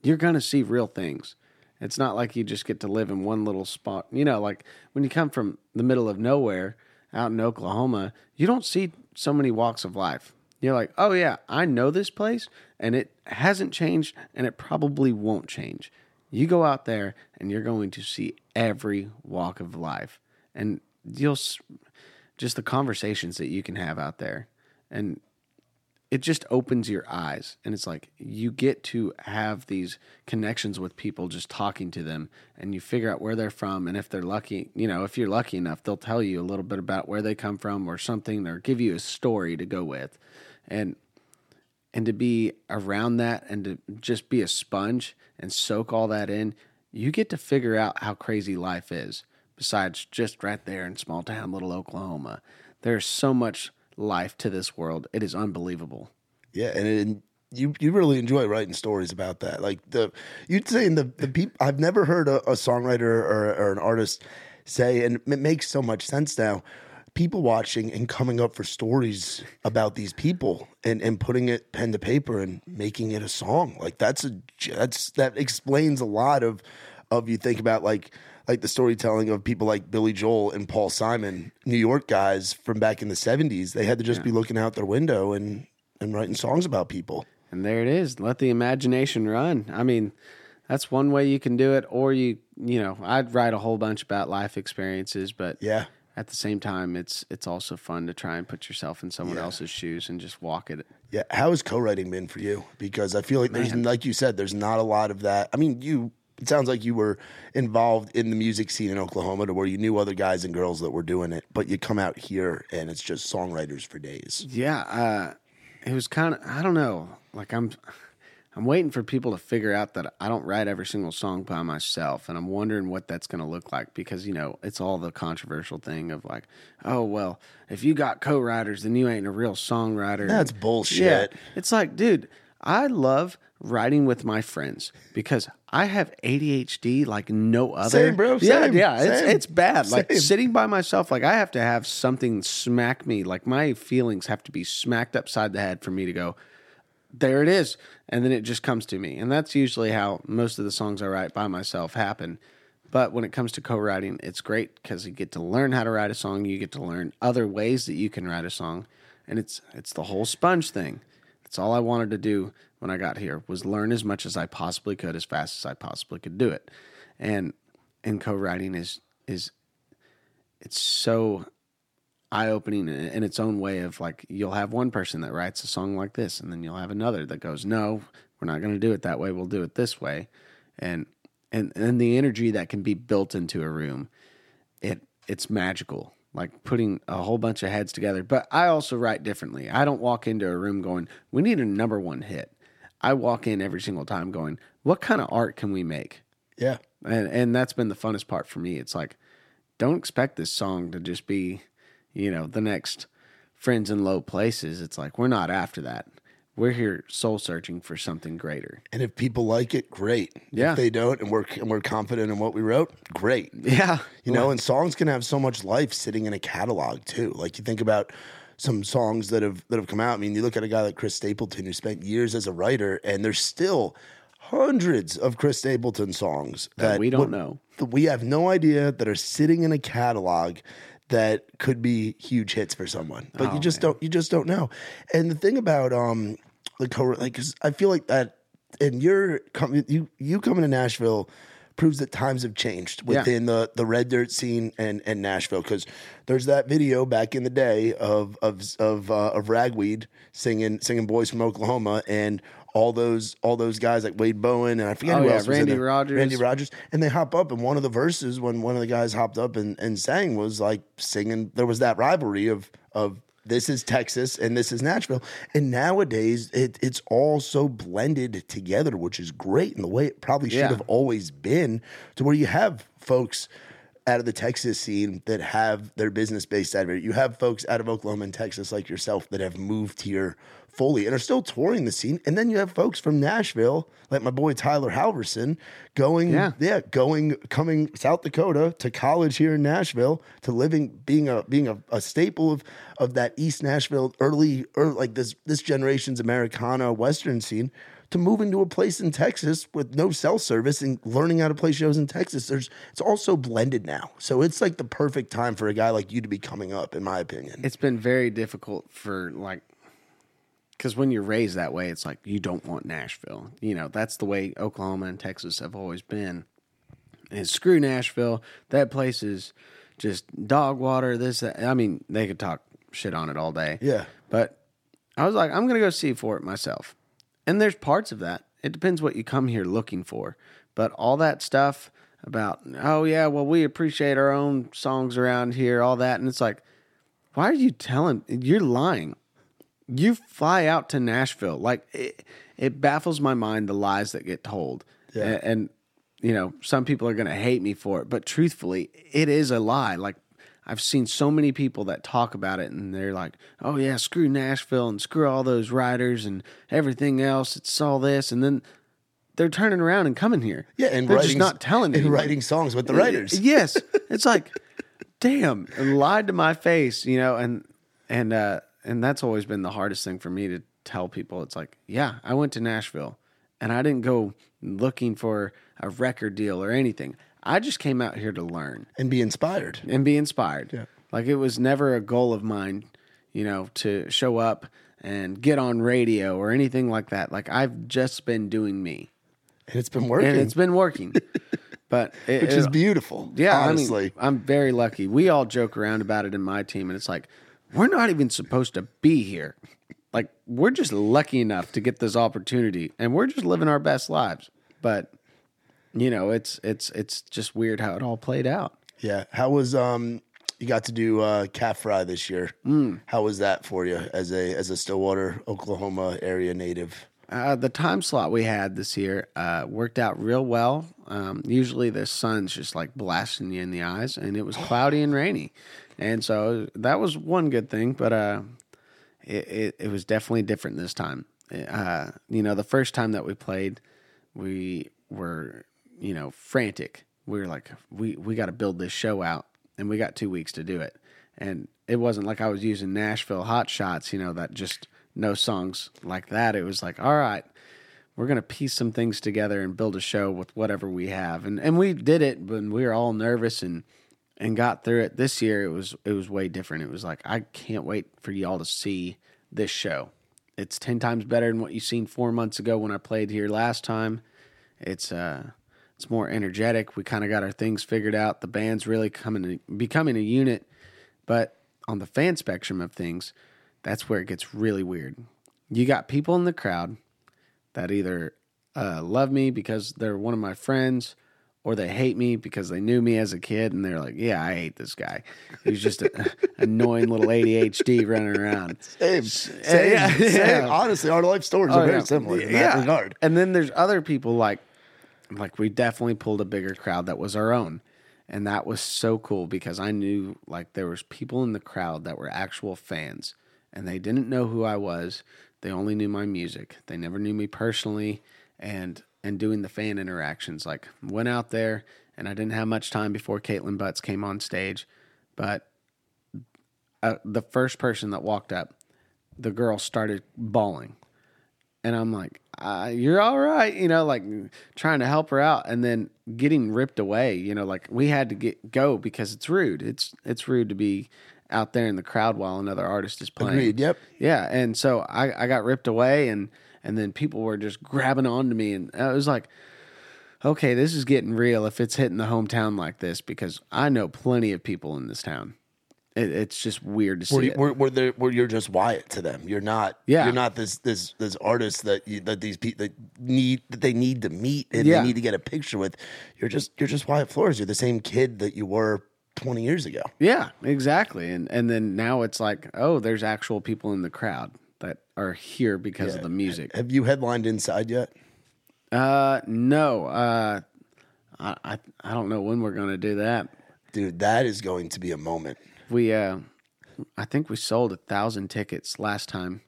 you're going to see real things. It's not like you just get to live in one little spot. You know, like when you come from the middle of nowhere out in Oklahoma, you don't see so many walks of life. You're like, oh, yeah, I know this place and it hasn't changed and it probably won't change. You go out there and you're going to see every walk of life. And you'll just the conversations that you can have out there. And it just opens your eyes and it's like you get to have these connections with people just talking to them and you figure out where they're from and if they're lucky you know if you're lucky enough they'll tell you a little bit about where they come from or something or give you a story to go with and and to be around that and to just be a sponge and soak all that in you get to figure out how crazy life is besides just right there in small town little oklahoma there's so much life to this world. It is unbelievable. Yeah, and you you really enjoy writing stories about that. Like the you'd say in the the people I've never heard a, a songwriter or, or an artist say, and it makes so much sense now. People watching and coming up for stories about these people and, and putting it pen to paper and making it a song. Like that's a that's that explains a lot of of you think about like like the storytelling of people like Billy Joel and Paul Simon, New York guys from back in the 70s. They had to just yeah. be looking out their window and, and writing songs about people. And there it is. Let the imagination run. I mean, that's one way you can do it. Or you, you know, I'd write a whole bunch about life experiences, but yeah, at the same time, it's it's also fun to try and put yourself in someone yeah. else's shoes and just walk it. Yeah, how has co-writing been for you? Because I feel like Man. there's, like you said, there's not a lot of that. I mean, you it sounds like you were involved in the music scene in Oklahoma to where you knew other guys and girls that were doing it, but you come out here and it's just songwriters for days. Yeah, uh, it was kind of I don't know. Like I'm I'm waiting for people to figure out that I don't write every single song by myself, and I'm wondering what that's going to look like because you know it's all the controversial thing of like, oh well, if you got co-writers, then you ain't a real songwriter. That's bullshit. Yeah, it's like, dude, I love writing with my friends because I have ADHD like no other. Same, bro. Same, yeah, yeah. Same. It's it's bad. Like Same. sitting by myself, like I have to have something smack me. Like my feelings have to be smacked upside the head for me to go. There it is, and then it just comes to me, and that's usually how most of the songs I write by myself happen. But when it comes to co-writing, it's great because you get to learn how to write a song. You get to learn other ways that you can write a song, and it's it's the whole sponge thing. That's all I wanted to do when I got here was learn as much as I possibly could as fast as I possibly could do it. And and co-writing is is it's so eye-opening in its own way of like you'll have one person that writes a song like this and then you'll have another that goes no we're not going to do it that way we'll do it this way and and and the energy that can be built into a room it it's magical like putting a whole bunch of heads together but i also write differently i don't walk into a room going we need a number one hit I walk in every single time going, what kind of art can we make? Yeah. And and that's been the funnest part for me. It's like, don't expect this song to just be, you know, the next friends in low places. It's like we're not after that. We're here soul searching for something greater. And if people like it, great. Yeah. If they don't and we're and we're confident in what we wrote, great. Yeah. You know, and songs can have so much life sitting in a catalog too. Like you think about some songs that have that have come out. I mean, you look at a guy like Chris Stapleton who spent years as a writer, and there's still hundreds of Chris Stapleton songs that, that we don't know. That we have no idea that are sitting in a catalog that could be huge hits for someone, but oh, you just man. don't you just don't know. And the thing about um the co like cause I feel like that, and you're coming you you coming to Nashville proves that times have changed within yeah. the the red dirt scene and and Nashville because there's that video back in the day of of of uh, of ragweed singing singing boys from Oklahoma and all those all those guys like Wade Bowen and I forget oh, who yeah, else Randy Rogers Randy Rogers and they hop up and one of the verses when one of the guys hopped up and, and sang was like singing there was that rivalry of of this is Texas and this is Nashville. And nowadays, it, it's all so blended together, which is great in the way it probably should yeah. have always been, to where you have folks out of the Texas scene that have their business based out of it. You have folks out of Oklahoma and Texas like yourself that have moved here fully and are still touring the scene. And then you have folks from Nashville, like my boy Tyler Halverson, going, yeah, yeah going, coming South Dakota to college here in Nashville to living, being a being a, a staple of of that East Nashville early, early like this this generation's Americana Western scene to moving to a place in Texas with no cell service and learning how to play shows in Texas. There's it's all so blended now. So it's like the perfect time for a guy like you to be coming up, in my opinion. It's been very difficult for like because when you're raised that way, it's like you don't want Nashville. You know, that's the way Oklahoma and Texas have always been. And screw Nashville. That place is just dog water. This, that. I mean, they could talk shit on it all day. Yeah. But I was like, I'm going to go see for it myself. And there's parts of that. It depends what you come here looking for. But all that stuff about, oh, yeah, well, we appreciate our own songs around here, all that. And it's like, why are you telling? You're lying. You fly out to Nashville. Like, it, it baffles my mind the lies that get told. Yeah. And, and, you know, some people are going to hate me for it. But truthfully, it is a lie. Like, I've seen so many people that talk about it and they're like, oh, yeah, screw Nashville and screw all those writers and everything else. It's all this. And then they're turning around and coming here. Yeah, and they're writing, just not telling and anybody. writing songs with the writers. Yes. It's like, damn, and lied to my face, you know, and and uh and that's always been the hardest thing for me to tell people. It's like, yeah, I went to Nashville and I didn't go looking for a record deal or anything. I just came out here to learn and be inspired. and be inspired. Yeah. Like it was never a goal of mine, you know, to show up and get on radio or anything like that. Like I've just been doing me. And it's been working. And it's been working. but it, which is beautiful. yeah, honestly. I mean, I'm very lucky. We all joke around about it in my team, and it's like we're not even supposed to be here. Like we're just lucky enough to get this opportunity, and we're just living our best lives. But you know, it's it's it's just weird how it all played out. yeah. How was um you got to do uh calf fry this year. Mm. How was that for you as a as a Stillwater, Oklahoma area native? Uh, the time slot we had this year uh, worked out real well. Um, usually the sun's just like blasting you in the eyes, and it was cloudy and rainy, and so that was one good thing. But uh, it, it it was definitely different this time. Uh, you know, the first time that we played, we were you know frantic. We were like, we we got to build this show out, and we got two weeks to do it. And it wasn't like I was using Nashville hot shots, you know, that just no songs like that. It was like, all right, we're gonna piece some things together and build a show with whatever we have. And and we did it, but we were all nervous and and got through it. This year it was it was way different. It was like I can't wait for y'all to see this show. It's ten times better than what you seen four months ago when I played here last time. It's uh it's more energetic. We kind of got our things figured out. The band's really coming becoming a unit. But on the fan spectrum of things, that's where it gets really weird. You got people in the crowd that either uh, love me because they're one of my friends or they hate me because they knew me as a kid and they're like, yeah, I hate this guy. He's just an annoying little ADHD running around. Same, same, yeah, same. yeah. Honestly, our life stories Oh, are very yeah. similar in that regard. And then there's other people like like we definitely pulled a bigger crowd that was our own. And that was so cool because I knew like there was people in the crowd that were actual fans and they didn't know who I was. They only knew my music. They never knew me personally and and doing the fan interactions like went out there and I didn't have much time before Kaitlin Butts came on stage, but uh, the first person that walked up, the girl started bawling and I'm like, uh, "You're all right," you know, like trying to help her out, and then getting ripped away. You know, like we had to get go because it's rude. It's it's rude to be out there in the crowd while another artist is playing. Agreed. Yep. Yeah, and so I I got ripped away, and and then people were just grabbing onto me, and I was like. Okay, this is getting real if it's hitting the hometown like this because I know plenty of people in this town. It, it's just weird to see. Were, you, it. were, were there, were you're just Wyatt to them? You're not. Yeah. You're not this this this artist that you, that these people that need that they need to meet and Yeah. they need to get a picture with. You're just you're just Wyatt Flores. You're the same kid that you were 20 years ago. Yeah, exactly. And and then now it's like, oh, there's actual people in the crowd that are here because of the music. Have you headlined inside yet? Uh, no. Uh, I I, I don't know when we're gonna do that. Dude, that is going to be a moment. We uh, I think we sold a thousand tickets last time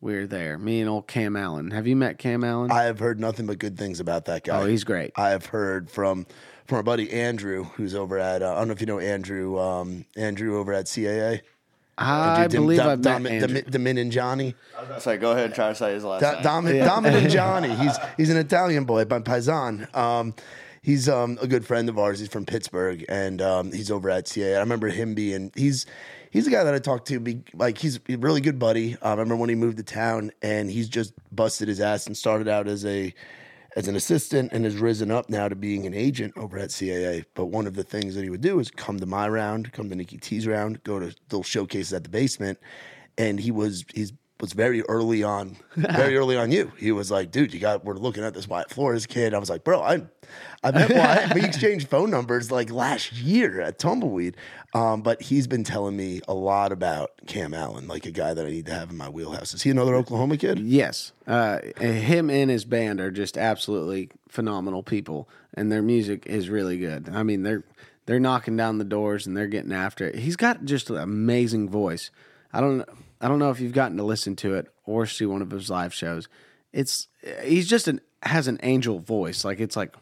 we were there. Me and old Cam Allen. Have you met Cam Allen? I have heard nothing but good things about that guy. oh, he's great. I have heard from from our buddy Andrew, who's over at uh, I don't know if you know Andrew. Um, Andrew over at CAA. I Andrew Dim- believe Dom- I've met Dom- Andrew. Dom- Domin and Johnny. So go ahead and try to say his last Da- name. Dom, Domin and Johnny. He's he's an Italian boy, by Paisan. Um, he's um, a good friend of ours. He's from Pittsburgh, and um, he's over at CA. I remember him being he's he's a guy that I talked to. Be, like he's a really good buddy. I remember when he moved to town, and he's just busted his ass and started out as a as an assistant and has risen up now to being an agent over at CAA. But one of the things that he would do is come to my round, come to Nikki T's round, go to little showcases at the basement, and he was he's was very early on, very early on you. He was like, dude, you got, we're looking at this Wyatt Flores kid. I was like, bro, I, I met Wyatt. we exchanged phone numbers like last year at Tumbleweed. Um, but he's been telling me a lot about Cam Allen, like a guy that I need to have in my wheelhouse. Is he another Oklahoma kid? Yes, uh, him and his band are just absolutely phenomenal people, and their music is really good. I mean, they're they're knocking down the doors and they're getting after it. He's got just an amazing voice. I don't I don't know if you've gotten to listen to it or see one of his live shows. It's he's just an has an angel voice. Like it's like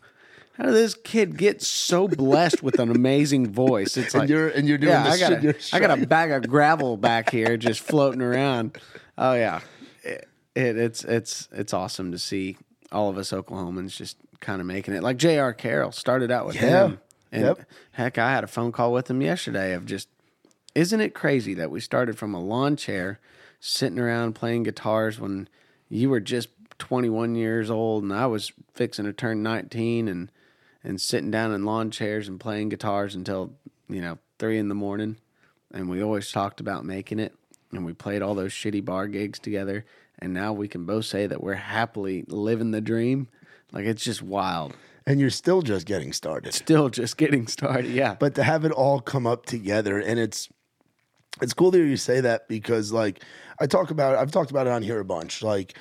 how did this kid get so blessed with an amazing voice? It's like And you're and you're doing yeah, this I got shit. you're a, I got a bag of gravel back here just floating around. Oh yeah, it, it, it's it's it's awesome to see all of us Oklahomans just kind of making it. Like J.R. Carroll started out with Yeah. him, and Yep. heck, I had a phone call with him yesterday of just, isn't it crazy that we started from a lawn chair, sitting around playing guitars when you were just 21 years old and I was fixing to turn 19 and and sitting down in lawn chairs and playing guitars until you know three in the morning, and we always talked about making it, and we played all those shitty bar gigs together, and now we can both say that we're happily living the dream. Like it's just wild. and you're still just getting started. Still just getting started. Yeah. but to have it all come up together and it's it's cool to hear you say that because like i talk about it, i've talked about it on here a bunch like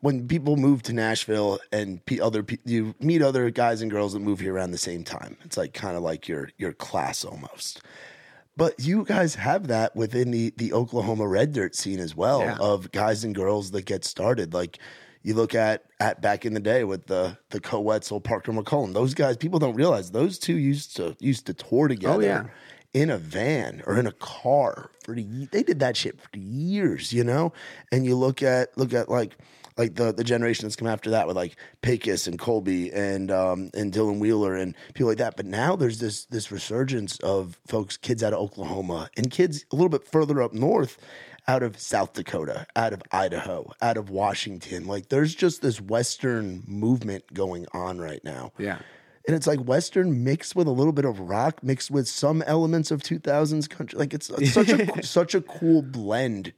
when people move to nashville and pe other pe- you meet other guys and girls that move here around the same time it's like kind of like your your class almost but you guys have that within the the Oklahoma red dirt scene as well Yeah. of guys and girls that get started. Like you look at at back in the day with the the Koe Wetzel, Parker McCollum. Those guys, people don't realize those two used to used to tour oh, together Oh, yeah. In a van or in a car for the, they did that shit for years, you know. And you look at look at like like the the generation that's come after that with like Pecos and Colby and um and Dylan Wheeler and people like that. But now there's this this resurgence of folks, kids out of Oklahoma and kids a little bit further up north. Out of South Dakota, out of Idaho, out of Washington. Like there's just this Western movement going on right now. yeah. And it's like Western mixed with a little bit of rock, mixed with some elements of 2000s country. Like it's, it's such a such a cool blend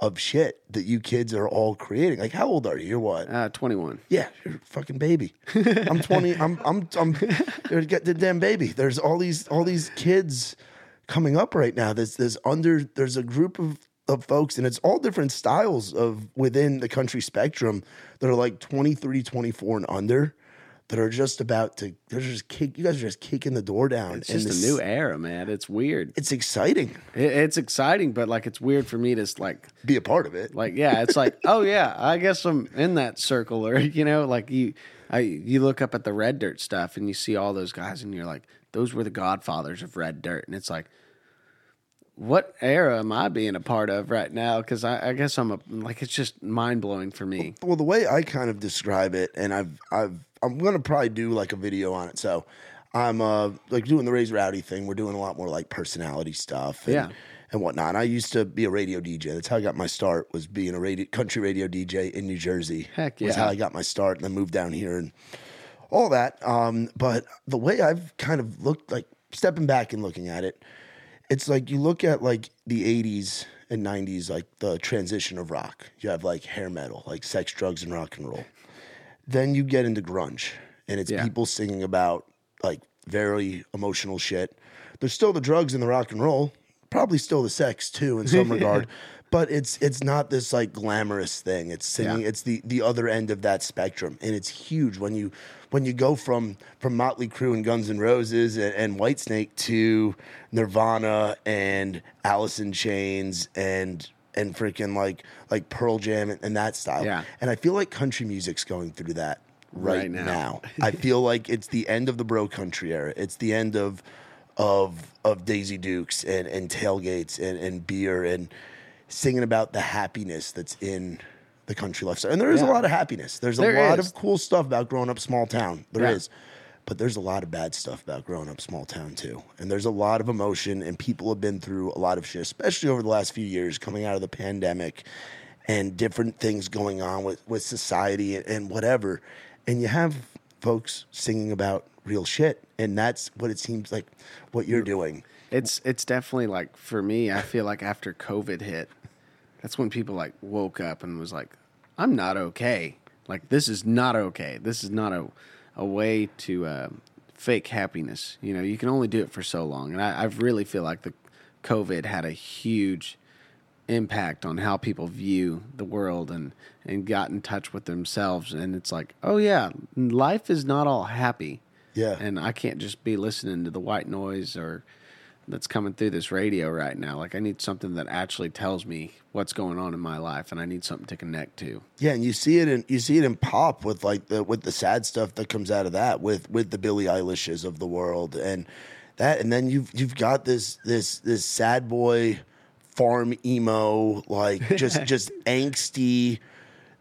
of shit that you kids are all creating. Like, how old are you? You're what? Uh, 21. Yeah, you're a fucking baby. I'm 20. I'm I'm I'm. Get the damn baby. There's all these all these kids coming up right now. There's there's under there's a group of of folks and it's all different styles of within the country spectrum that are like 23 24 and under that are just about to they're just kick you guys are just kicking the door down It's just this- a new era, man. It's weird. it's exciting. It, it's exciting, but like it's weird for me to like be a part of it. like yeah it's like oh yeah i guess i'm in that circle or you know like you I, you look up at the red dirt stuff and you see all those guys and you're like those were the godfathers of red dirt. And it's like what era am i being a part of right now? Because I, I guess i'm a like it's just mind-blowing for me. Well the way i kind of describe it and i've i've i'm gonna probably do like a video on it. So i'm uh like doing the Raised Rowdy thing. We're doing a lot more like personality stuff and, Yeah. and whatnot. I used to be a radio dj that's how i got my start was being a radio country radio dj in new jersey Heck yeah. was how i got my start and then moved down here and all that. Um but the way i've kind of looked like stepping back and looking at it it's like you look at like the 80s and 90s like the transition of rock. You have like hair metal like sex drugs and rock and roll then you get into grunge and it's Yeah. people singing about like very emotional shit there's still the drugs and the rock and roll probably still the sex too in some regard but it's it's not this like glamorous thing it's singing Yeah. it's the the other end of that spectrum and it's huge when you when you go from from Motley Crue and Guns N' Roses and, and Whitesnake to Nirvana and Alice in Chains and and freaking like like Pearl Jam and, and that style. Yeah. And I feel like country music's going through that right, Right now. now. I feel like it's the end of the bro country era. It's the end of of of Daisy Dukes and, and tailgates and, and beer and singing about the happiness that's in the country lifestyle. And there is a lot of happiness. There's a There lot is. of cool stuff about growing up small town. There is, Yeah. But there's a lot of bad stuff about growing up small town too. And there's a lot of emotion and people have been through a lot of shit, especially over the last few years coming out of the pandemic and different things going on with, with society and, whatever. And you have folks singing about real shit. And that's what it seems like what you're doing. it's it's definitely like for me i feel like after covid hit that's when people like woke up and was like, I'm not okay. Like this is not okay. This is not a a way to uh, fake happiness. You know, you can only do it for so long, and I, I really feel like the COVID had a huge impact on how people view the world and and got in touch with themselves and it's like oh yeah life is not all happy Yeah. and i can't just be listening to the white noise or that's coming through this radio right now. Like i need something that actually tells me what's going on in my life and i need something to connect to. Yeah, and you see it in you see it in pop with like the with the sad stuff that comes out of that with with the Billie Eilishes of the world. And that and then you've you've got this this this sad boy farm emo like just just angsty.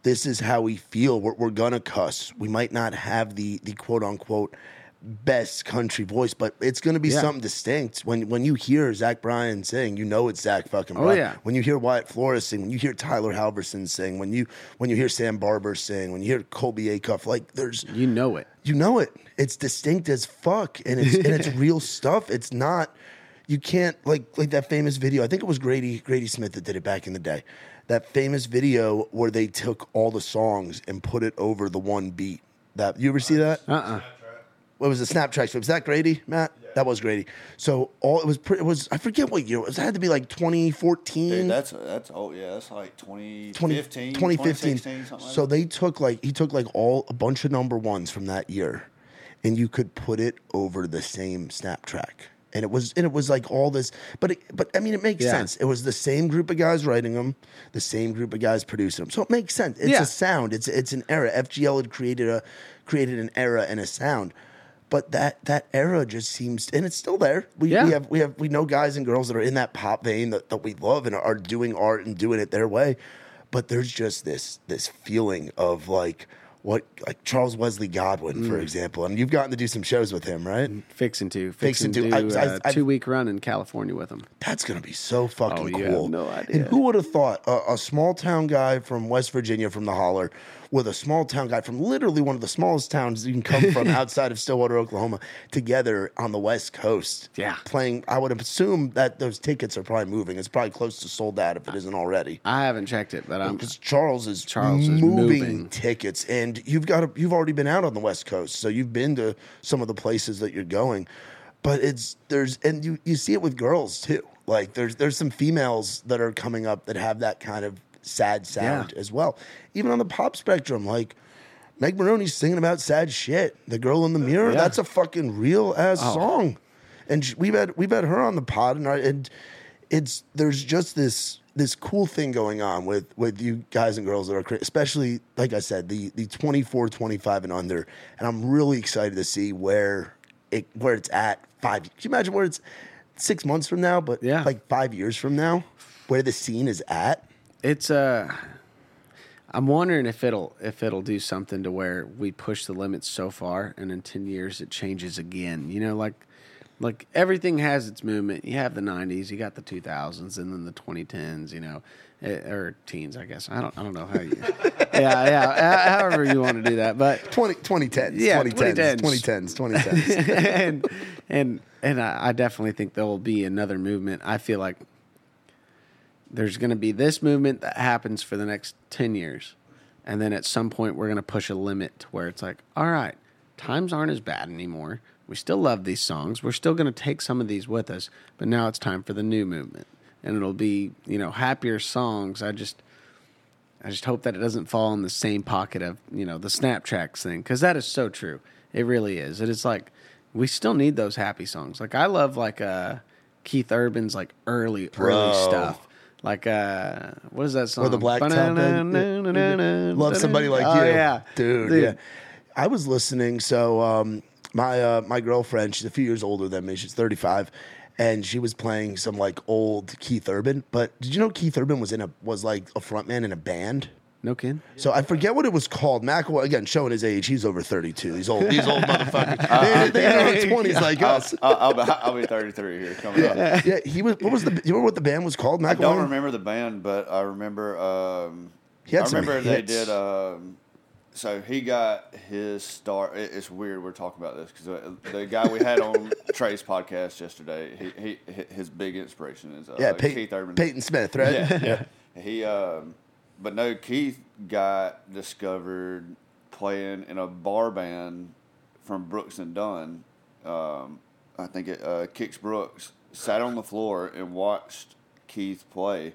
This is how we feel. We're, we're gonna cuss. We might not have the the quote unquote best country voice but it's gonna be Yeah. something distinct when when you hear zach bryan sing you know it's zach fucking Oh, bryan yeah. when you hear Wyatt Flores sing, when you hear Tyler Halverson sing, when you when you hear Sam Barber sing, when you hear Colby Acuff, like there's you know it you know it. It's distinct as fuck, and it's and it's real stuff. It's not. You can't like like that famous video. I think it was Grady Grady Smith that did it back in the day. That famous video where they took all the songs and put it over the one beat. That you ever see that? uh-uh What was the snap tracks? Was that Grady, Matt? That was Grady. So all it was. It was. I forget what year it was. It had to be like 2014. Dude, that's that's old. Yeah, that's like 20 2015, 2015. like so that. they took like he took like all a bunch of number ones from that year, and you could put it over the same snap track, and it was and it was like all this. But it, but I mean, it makes Yeah. sense. It was the same group of guys writing them, the same group of guys producing them. So it makes sense. It's Yeah. a sound. It's it's an era. FGL had created a created an era and a sound. But that that era just seems, and it's still there. We, Yeah. we have we have we know guys and girls that are in that pop vein that, that we love and are doing art and doing it their way. But there's just this this feeling of like what like Charles Wesley Godwin, Mm. for example, and you've gotten to do some shows with him, right? fixing to Fixing fixing, to. I- do I- a I've- two week run in california with them That's gonna be so fucking Oh, cool. no And idea. who would have thought a, a small town guy from West Virginia, from the holler, with a small town guy from literally one of the smallest towns you can come from outside of Stillwater, Oklahoma, together on the West Coast. Yeah. playing. I would assume that those tickets are probably moving. It's probably close to sold out if it isn't already. i haven't checked it but i'm Because Charles is Charles is moving, moving. tickets, and you've got a, you've already been out on the West Coast, so you've been to some of the places that you're going. But it's there's and you you see it with girls too. Like there's there's some females that are coming up that have that kind of sad sound Yeah. as well. Even on the pop spectrum, like Meg Moroney's singing about sad shit. The girl in the mirror, Yeah. that's a fucking real ass Oh. song. And sh- we've had we've had her on the pod, and, I, and it's there's just this this cool thing going on with with you guys and girls that are especially like I said the the 24 25 and under and I'm really excited to see where it where it's at 5 Can you imagine where it's 6 months from now but Yeah. like 5 years from now where the scene is at it's uh I'm wondering if it'll if it'll do something to where we push the limits so far and in 10 years it changes again. You know like like everything has its movement. You have the 90s, you got the 2000s and then the 2010s, you know, eh, or teens, I guess. I don't I don't know how you Yeah, yeah, however you want to do that. But 20 2010s Yeah, 2010s 2010s. 2010s 2010s and and and I definitely think there will be another movement. I feel like there's going to be this movement that happens for the next 10 years. And then at some point, we're going to push a limit to where it's like, all right, times aren't as bad anymore. We still love these songs. We're still going to take some of these with us. But now it's time for the new movement. And it'll be, you know, happier songs. I just. I just hope that it doesn't fall in the same pocket of you know the Snaptracks thing because that is so true. It really is. It is like we still need those happy songs. Like I love like uh, Keith Urban's like early early stuff. Like uh, what is that song? Or the Black Top Love somebody like oh, you, Yeah, dude, Yeah, I was listening. So um, my uh, my girlfriend, she's a few years older than me. She's thirty five, and she was playing some like old Keith Urban. But did you know Keith Urban was in a was like a frontman in a band? No kidding. So I forget what it was called. McElroy again, showing his age. He's over thirty two. These old these old motherfuckers. they, they're in their twenties like us. I'll, I'll, be, I'll be 33 here coming up. Yeah, he was. What was the? You remember what the band was called? I don't remember the band, but I remember. Um, He had I some remember they did. Um, so he got his start. it- It's weird we're talking about this because the guy we had on Trey's podcast yesterday, he, he his big inspiration is uh, Yeah, Pey- Keith Urban. Peyton Smith, right? Yeah, yeah. He, um, but no, Keith got discovered playing in a bar band from Brooks and Dunn. Um, I think it, uh, Kix Brooks sat on the floor and watched Keith play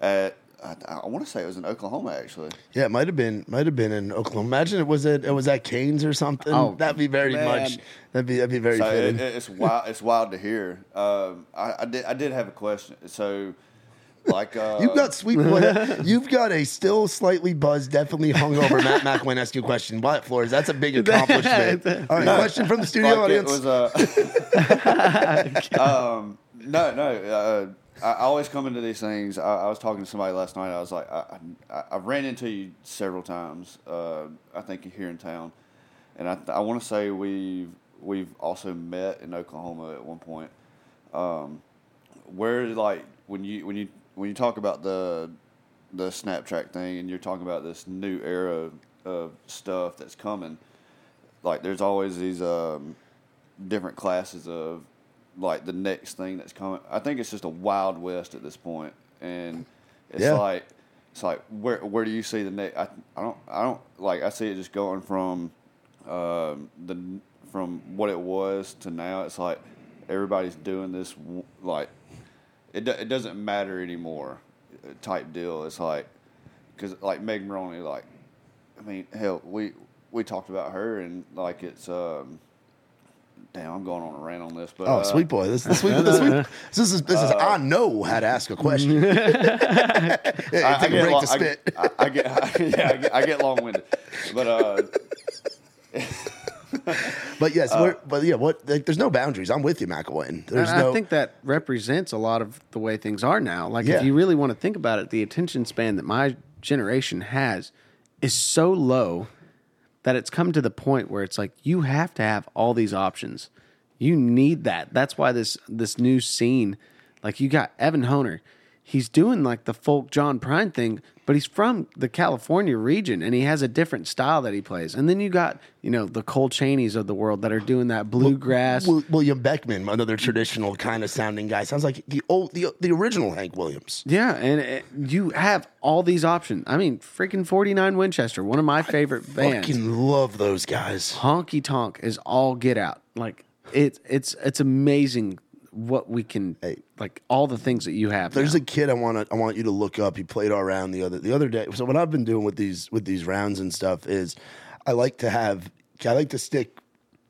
at. I, I want to say it was in Oklahoma actually. Yeah, it might have been might have been in Oklahoma. Imagine it was at it was at Cain's or something. Oh, that'd be very man. much. That'd be that'd be very So it, it's wild. It's wild to hear. Um, I, I did. I did have a question. So, like, uh, You've got sweet boy. You've got a still slightly buzzed, definitely hungover Matt McWin ask you a question. What, Flores? That's a big accomplishment. All right, question from the studio like it audience. was uh, um, no, no. Uh, I I always come into these things. I, I was talking to somebody last night. I was like, I, I, I ran into you several times. Uh, I think you're here in town, and I, I want to say we've we've also met in Oklahoma at one point. Um, where like when you when you when you talk about the the Snapchat thing, and you're talking about this new era of stuff that's coming, like there's always these um, different classes of like the next thing that's coming. I think it's just a wild west at this point, and it's Yeah. like it's like where where do you see the next? I, I don't I don't like I see it just going from um, the from what it was to now. It's like everybody's doing this like it do, it doesn't matter anymore uh, type deal. It's like because like Meg Moroney like I mean hell we we talked about her and like it's um damn I'm going on a rant on this but Oh, uh, sweet boy! This, this, sweet, this, sweet, this is this is. I know how to ask a question. I, I get long, to I, spit. I, I get yeah I get, I get long winded but uh But yes, we're, but yeah, what? Like, there's no boundaries. I'm with you, McElwain. There's and no. I think that represents a lot of the way things are now. Like, Yeah. if you really want to think about it, the attention span that my generation has is so low that it's come to the point where it's like you have to have all these options. You need that. That's why this this new scene, like you got Evan Honer, he's doing like the folk John Prine thing, but he's from the California region and he has a different style that he plays. And then you got you know the Cole Chaneys of the world that are doing that bluegrass. Wil- William Beckman, another traditional kind of sounding guy, sounds like the old, the the original Hank Williams. Yeah, and it, you have all these options. I mean, freaking 49 Winchester, one of my favorite bands. Fucking love those guys. Honky Tonk is all get out. Like it's it's it's amazing what we can like all the things that you have. There's now. a kid I want to I want you to look up. He played our round the other the other day. So what I've been doing with these with these rounds and stuff is I like to have I like to stick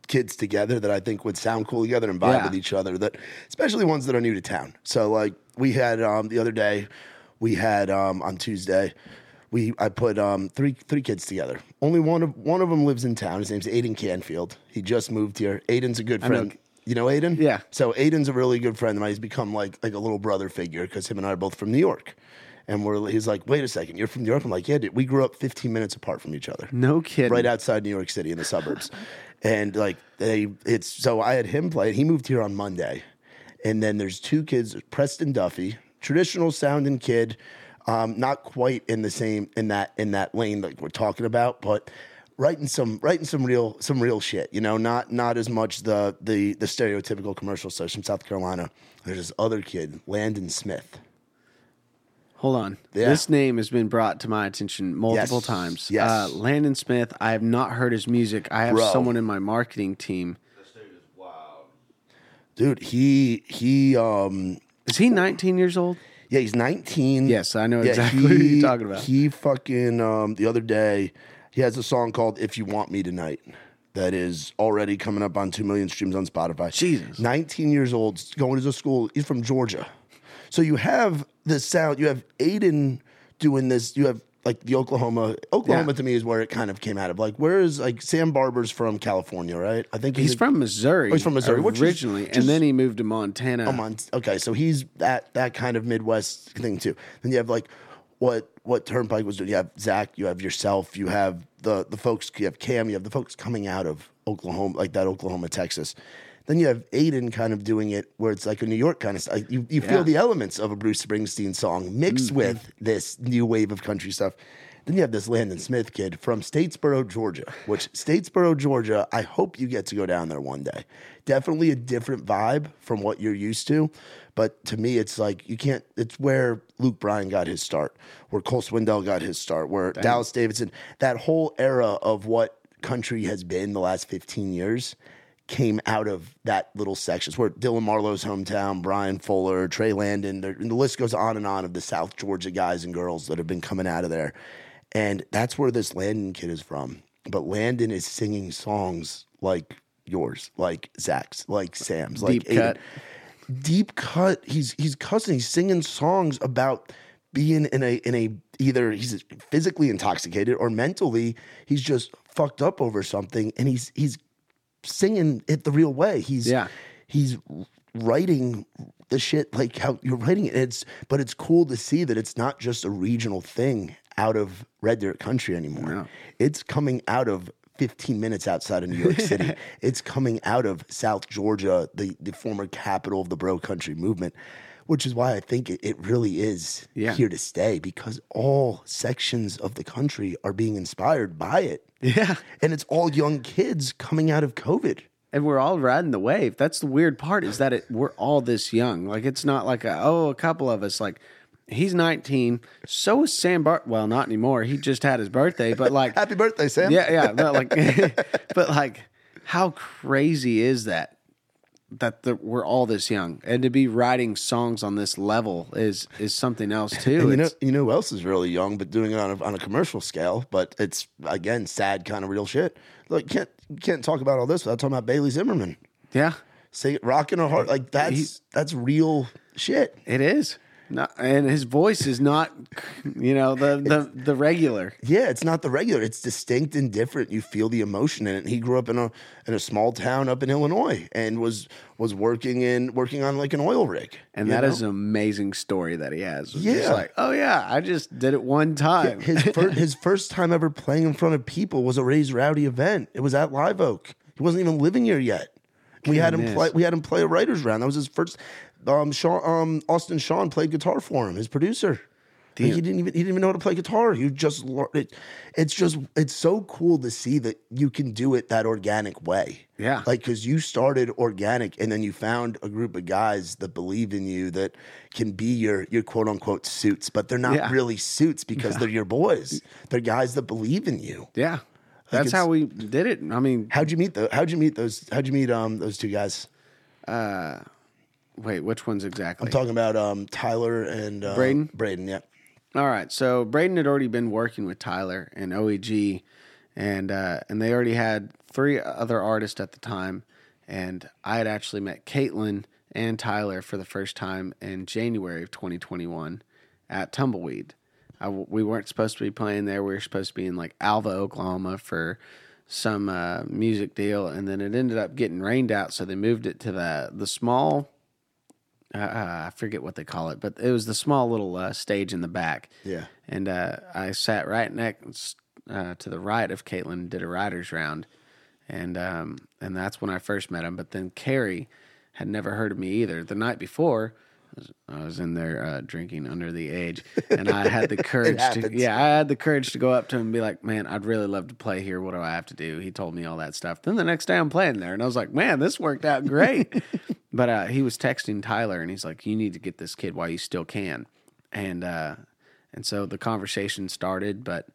kids together that I think would sound cool together and vibe Yeah. with each other. That especially ones that are new to town. So like we had um, the other day, we had um, on Tuesday. We I put um, three three kids together. Only one of one of them lives in town. His name's Aiden Canfield. He just moved here. Aiden's a good friend. You know Aiden? Yeah. So Aiden's a really good friend of mine. He's become like like a little brother figure because him and I are both from New York. And we're he's like, wait a second, you're from New York? I'm like, yeah, dude, we grew up 15 minutes apart from each other no kidding. right outside New York City in the suburbs. and like they it's so I had him play. He moved here on Monday. And then there's two kids, Preston Duffy, traditional sounding kid, um, not quite in the same in that in that lane like we're talking about, but writing some writing some real some real shit, you know, not not as much the the the stereotypical commercial stars from South Carolina. There's this other kid, Landon Smith. Hold on. Yeah. This name has been brought to my attention multiple Yes. times. Yes. Uh, Landon Smith. I have not heard his music. I have Bro. someone in my marketing team. this dude is wild Dude, he he um Is he 19 years old? Yeah, he's 19. Yes, I know exactly who you're talking about. He fucking um, the other day, he has a song called "If You Want Me Tonight" that is already coming up on two million streams on Spotify. Jesus. 19 years old, going to school. He's from Georgia, so you have this sound. You have Aiden doing this. You have like the Oklahoma. Oklahoma Yeah. to me is where it kind of came out of. Like, where is like Sam Barber's from California, right? I think He's a- from Missouri. Oh, he's from Missouri, originally, just- and then he moved to Montana. Oh, Mont- okay, so he's that that kind of Midwest thing too. Then you have like what what Turnpike was doing. You have Zach, you have yourself, you have the the folks. You have Cam, you have the folks coming out of Oklahoma, like that Oklahoma, Texas. Then you have Aiden kind of doing it where it's like a New York kind of like you, you Yeah. feel the elements of a Bruce Springsteen song mixed mm-hmm. with this new wave of country stuff. Then you have this Landon Smith kid from Statesboro, Georgia, which Statesboro, Georgia, I hope you get to go down there one day. Definitely a different vibe from what you're used to. But to me, it's like you can't, it's where Luke Bryan got his start, where Cole Swindell got his start, where Dallas Davidson, that whole era of what country has been the last 15 years came out of that little section. It's where Dylan Marlowe's hometown, Brian Fuller, Trey Landon, and the list goes on and on of the South Georgia guys and girls that have been coming out of there. And that's where this Landon kid is from. But Landon is singing songs like yours, like Zach's, like Sam's, like Deep cut. Deep cut. He's he's cussing. He's singing songs about being in a in a either he's physically intoxicated or mentally he's just fucked up over something, and he's he's singing it the real way. He's Yeah. he's writing the shit like how you're writing it. It's but it's cool to see that it's not just a regional thing out of Red Dirt Country anymore. It's coming out of 15 minutes outside of New York City. it's coming out of South Georgia, the the former capital of the bro country movement. Which is why I think it, it really is Yeah. here to stay because all sections of the country are being inspired by it. Yeah. And it's all young kids coming out of COVID. And we're all riding the wave. That's the weird part is that it, we're all this young. Like it's not like a, oh, a couple of us. Like he's 19. So is Sam Bart. Well, not anymore. He just had his birthday. But like, Happy birthday, Sam. yeah, yeah. But like, but like, how crazy is that? That the, we're all this young, and to be writing songs on this level is is something else too. And you know, It's- you know who else is really young, but doing it on a, on a commercial scale. But it's again sad, kind of real shit. Look, you can't you can't talk about all this without talking about Bailey Zimmerman. yeah, Say rocking a heart like that's that's real shit. it is. Not, and his voice is not, you know, the the the regular. Yeah, it's not the regular. It's distinct and different. You feel the emotion in it. He grew up in a in a small town up in Illinois and was was working in working on like an oil rig. And that know? is an amazing story that he has. It's Yeah. like, oh yeah, I just did it one time. his first his first time ever playing in front of people was a Raised Rowdy event. It was at Live Oak. He wasn't even living here yet. We had him play. We had him play a writers round. That was his first. Um, Shawn, um, Austin Shawn played guitar for him. His producer. Like, he didn't even he didn't even know how to play guitar. He just learned it. It's just it's so cool to see that you can do it that organic way. Yeah. like because you started organic and then you found a group of guys that believe in you that can be your your quote unquote suits, but they're not Yeah. really suits because they're your boys. They're guys that believe in you. yeah, that's it's- how we did it. I mean, How'd you meet the? How'd you meet those? How'd you meet um those two guys? Wait, which ones exactly? I'm talking about um Tyler and uh, Braden? Braden, yeah. All right, so Braden had already been working with Tyler and OEG, and uh, and they already had three other artists at the time, and I had actually met Caitlin and Tyler for the first time in January of 2021 at Tumbleweed. I we weren't supposed to be playing there. We were supposed to be in like Alva, Oklahoma for some uh, music deal, and then it ended up getting rained out, so they moved it to the the small uh, I forget what they call it, but it was the small little uh, stage in the back. Yeah. And uh, I sat right next uh, to the right of Caitlin, did a writer's round. And um, and that's when I first met him. But then Carrie had never heard of me either. The night before, I was, in there uh, drinking under the age, and I had the courage to yeah, I had the courage to go up to him and be like, "Man, I'd really love to play here. What do I have to do?" He told me all that stuff. Then the next day, I'm playing there, and I was like, "Man, this worked out great." but uh, he was texting Tyler, and he's like, "You need to get this kid while you still can," and uh, and so the conversation started, but.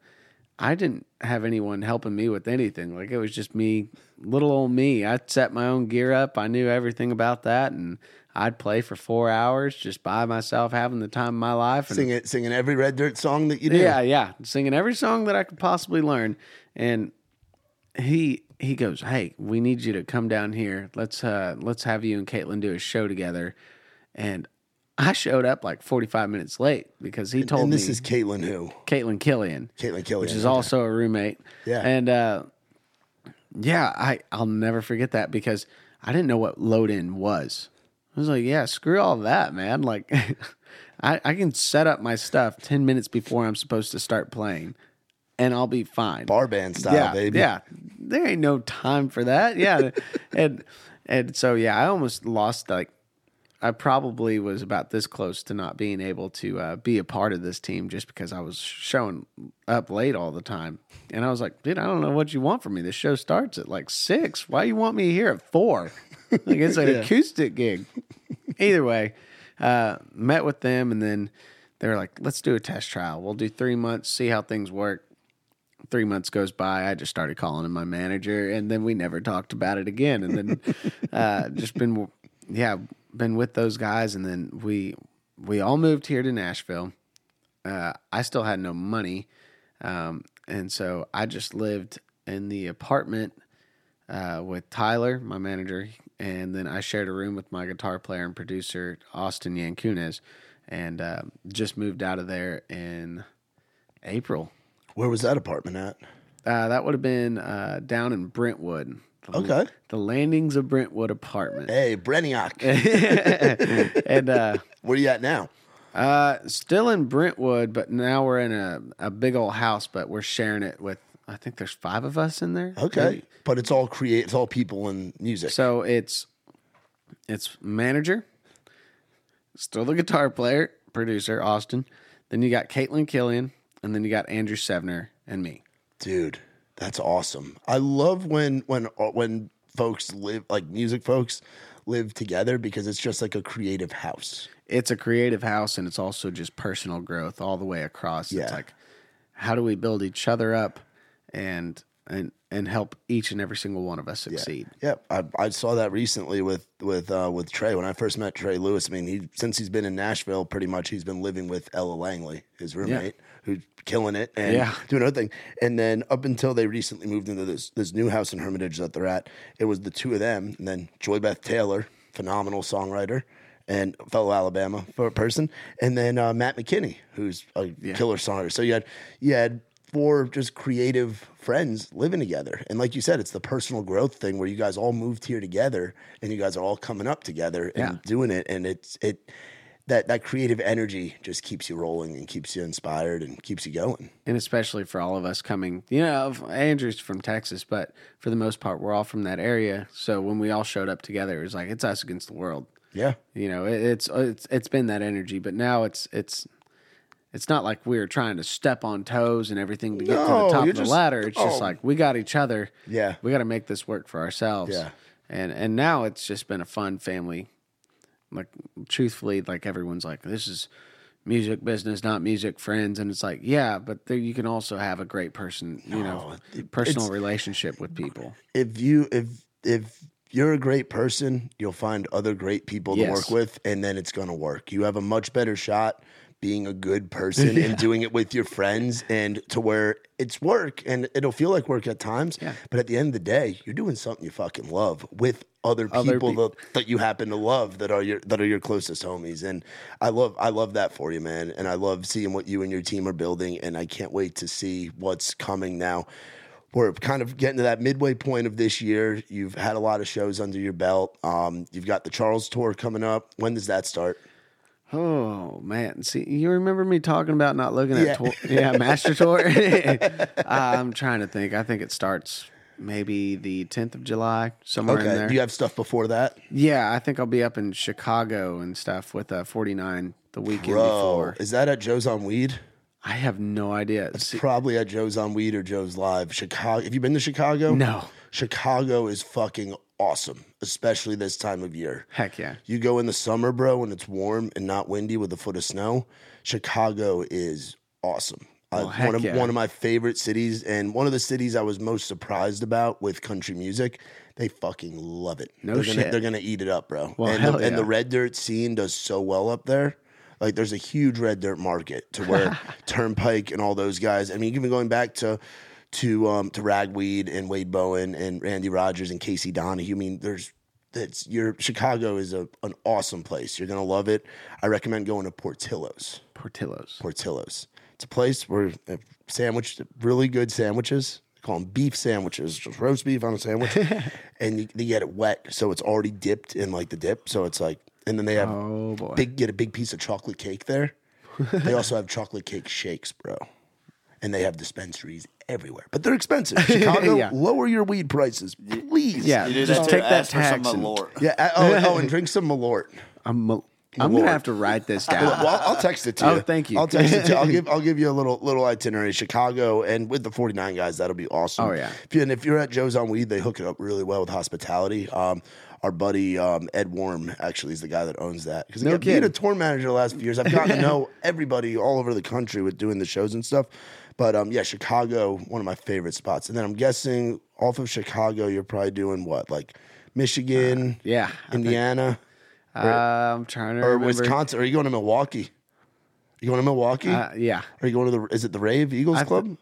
I didn't have anyone helping me with anything. Like it was just me, little old me. I set my own gear up. I knew everything about that, and I'd play for four hours just by myself, having the time of my life. And Singing singing every Red Dirt song that you do. yeah, yeah, singing every song that I could possibly learn. And he he goes, "Hey, we need you to come down here. Let's uh let's have you and Caitlin do a show together." And I showed up like 45 minutes late because he told me And this me is Caitlin who? Caitlin Killian, Caitlin Killian. which is also a roommate. Yeah. And uh yeah, I I'll never forget that because I didn't know what load in was. I was like, yeah, screw all that, man. Like I, I can set up my stuff 10 minutes before I'm supposed to start playing and I'll be fine. bar band style, yeah, baby. Yeah. There ain't no time for that. Yeah. and and so yeah, I almost lost like I probably was about this close to not being able to uh, be a part of this team just because I was showing up late all the time. And I was like, dude, I don't know what you want from me. The show starts at like six. Why you want me here at four? Like it's an acoustic gig. Either way, uh, met with them and then they were like, let's do a test trial. We'll do three months, see how things work. Three months goes by. I just started calling him my manager, and then we never talked about it again. And then uh, just been, yeah, been with those guys, and then we we all moved here to Nashville. Uh, I still had no money, um, and so I just lived in the apartment uh, with Tyler, my manager, and then I shared a room with my guitar player and producer Austin Yankunes, and uh, just moved out of there in April. Where was that apartment at? Uh, that would have been uh, down in Brentwood. The, Okay. The landings of Brentwood apartment. Hey, Breniac. and uh, Where are you at now? uh, still in Brentwood, but now we're in a, a big old house, but we're sharing it with, I think there's five of us in there. Okay, maybe. but it's all create. It's all people and music. So it's it's manager, still the guitar player, producer Austin. Then you got Caitlin Killian, and then you got Andrew Sevener and me. Dude, that's awesome. I love when when uh, when folks live like music folks live together because it's just like a creative house. It's a creative house, and it's also just personal growth all the way across. It's Yeah. like how do we build each other up and and and help each and every single one of us succeed. Yeah, I, I saw that recently with with uh, with Trey when I first met Trey Lewis. I mean, he since he's been in Nashville, pretty much he's been living with Ella Langley, his roommate, who's killing it and Yeah. doing other thing. And then up until they recently moved into this this new house in Hermitage that they're at, it was the two of them, and then Joy Beth Taylor, phenomenal songwriter. And fellow Alabama for a person, and then uh, Matt McKinney, who's a killer songwriter. So you had you had four just creative friends living together. And like you said, it's the personal growth thing where you guys all moved here together and you guys are all coming up together and Yeah. doing it. And it's it that that creative energy just keeps you rolling and keeps you inspired and keeps you going. and especially for all of us coming, you know, Andrew's from Texas, but for the most part, we're all from that area. So when we all showed up together, it was like it's us against the world. Yeah. You know, it, it's it's it's been that energy, but now it's it's it's not like we're trying to step on toes and everything to get to the top of the just- ladder. It's just oh. like we got each other. Yeah. we got to make this work for ourselves. Yeah. and and now it's just been a fun family. Like truthfully, like everyone's like, this is music business, not music friends, and it's like, yeah, but there you can also have a great person, you know, personal relationship with people. If you if if you're a great person, you'll find other great people to Yes. work with and then it's going to work. You have a much better shot being a good person and doing it with your friends and to where it's work and it'll feel like work at times. Yeah. But at the end of the day, you're doing something you fucking love with other people, Other peop- that, that you happen to love that are your that are your closest homies. And I love I love that for you, man. And I love seeing what you and your team are building and I can't wait to see what's coming now. We're kind of getting to that midway point of this year. You've had a lot of shows under your belt. Um, you've got the Charles tour coming up. When does that start? Oh man, see, you remember me talking about not looking at Yeah. tour, yeah, Master Tour. I'm trying to think. I think it starts maybe the 10th of July, somewhere in there. Do you have stuff before that? yeah, I think I'll be up in Chicago and stuff with uh, 49 the weekend Bro, before. is that at Joe's on Weed? I have no idea. See, Probably at Joe's on Weed or Joe's Live. Chicago. Have you been to Chicago? No. Chicago is fucking awesome, especially this time of year. heck yeah. You go in the summer, bro, when it's warm and not windy with a foot of snow. Chicago is awesome. Uh, Well, one of yeah. one of my favorite cities, and one of the cities I was most surprised about with country music. They fucking love it. No they're Gonna, shit. they're gonna eat it up, bro. Well, and, hell the, and the red dirt scene does so well up there. Like, there's a huge red dirt market to where Turnpike and all those guys. I mean, even going back to to um, to Ragweed and Wade Bowen and Randy Rogers and Casey Donahew. I mean, there's that's your Chicago is a an awesome place. You're gonna love it. I recommend going to Portillo's. Portillo's. Portillo's. It's a place where uh, sandwich really good sandwiches. They call them beef sandwiches, just roast beef on a sandwich, and you, you get it wet, so it's already dipped in like the dip. So it's like, and then they have Oh, boy. big get a big piece of chocolate cake there. they also have chocolate cake shakes, bro, and they have dispensaries everywhere, but they're expensive. Chicago, Yeah. lower your weed prices, please. Yeah, You just that take that ask for some tax and- Malort. yeah. uh, Oh, oh, and drink some Malort. I'm mal- I'm Malort. gonna have to write this down. Well, I'll, I'll text it to you. Oh, thank you. I'll text it to you. I'll give I'll give you a little little itinerary. Chicago and with the 49 guys, that'll be awesome. Oh, yeah. If you, and if you're at Joe's on Weed, they hook it up really well with hospitality. Um, our buddy um, Ed Warm actually is the guy that owns that. Because No being a tour manager the last few years, I've gotten to know everybody all over the country with doing the shows and stuff. But um, yeah, Chicago, one of my favorite spots. And then I'm guessing off of Chicago, you're probably doing what, like Michigan, yeah, I think- Indiana, Uh, I'm trying to or remember. Wisconsin? Are you going to Milwaukee? you going to Milwaukee? Uh, yeah, Are you going to the? Is it the Rave Eagles Club?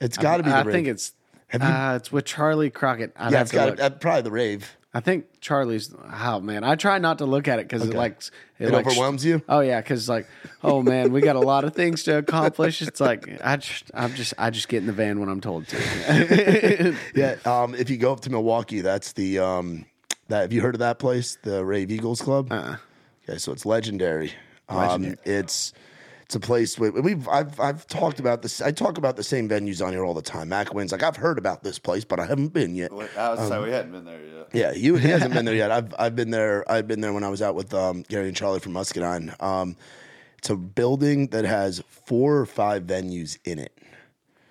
it's got to be the I Rave. think it's. You- uh, it's with Charley Crockett. I'd yeah, it's got uh, probably the Rave. I think Charley's. Oh man, I try not to look at it because it like It like, overwhelms you? Oh yeah, because like, oh man, we got a lot of things to accomplish. It's like I just, I'm just, I just get in the van when I'm told to. Yeah. Um, if you go up to Milwaukee, that's the um, that. Have you heard of that place, the Rave Eagles Club? Uh-uh. Okay, so it's legendary. Legendary. Um, it's it's a place where we've I've I've talked about this. I talk about the same venues on here all the time. Mac wins like I've heard about this place, but I haven't been yet. We- I was say we hadn't been there yet. Yeah, you he hasn't been there yet. I've I've been there. I've been there when I was out with um, Gary and Charlie from Muscadine. Um, it's a building that has four or five venues in it.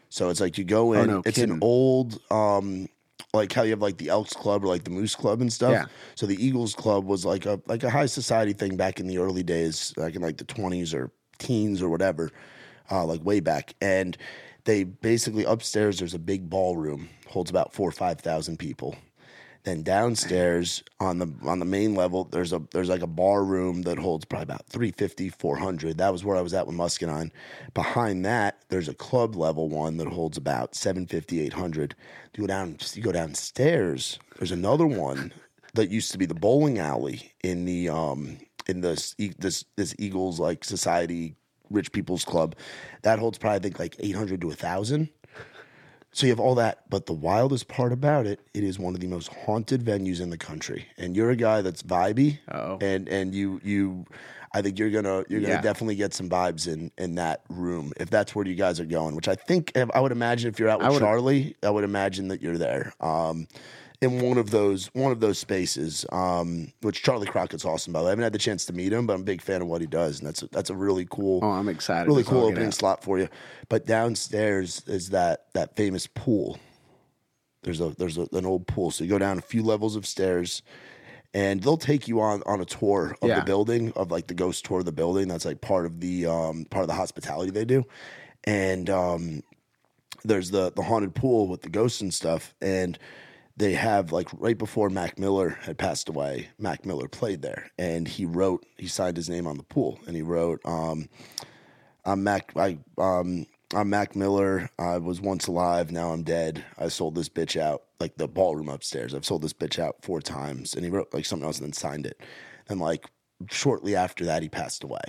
So it's like you go in. no it's an old, um, like how you have like the Elks Club or like the Moose Club and stuff. Yeah. So the Eagles Club was like a like a high society thing back in the early days, like in like the twenties or teens or whatever, uh, like way back. And they basically upstairs there's a big ballroom holds about four or five thousand people. Then downstairs on the on the main level, there's a there's like a bar room that holds probably about 350, 400. That was where I was at with Muscadine. Behind that, there's a club level one that holds about 750, 800. You go down, you go downstairs. There's another one that used to be the bowling alley in the um in this this this Eagles like society rich people's club. That holds probably I think like 800 to 1000. So you have all that, but the wildest part about it, it is one of the most haunted venues in the country. And you're a guy that's vibey, Uh-oh. and and you you, I think you're gonna you're gonna Yeah. definitely get some vibes in in that room if that's where you guys are going. Which I think I would imagine if you're out with would- Charley, I would imagine that you're there. Um, in one of those one of those spaces, um, which Charley Crockett's awesome by the way. I haven't had the chance to meet him, but I'm a big fan of what he does, and that's a, that's a really cool Oh, I'm excited. really cool opening slot for you. But downstairs is that that famous pool. There's a there's a, an old pool. So you go down a few levels of stairs, and they'll take you on on a tour of Yeah. the building, of like the ghost tour of the building. That's like part of the um, part of the hospitality they do, and um, there's the the haunted pool with the ghosts and stuff, and they have like right before Mac Miller had passed away, Mac Miller played there, and he wrote he signed his name on the pool, and he wrote. Um, I'm Mac. I um, I'm Mac Miller. I was once alive. Now I'm dead. I sold this bitch out, like the ballroom upstairs. I've sold this bitch out four times, and he wrote like something else and then signed it. And like shortly after that, he passed away.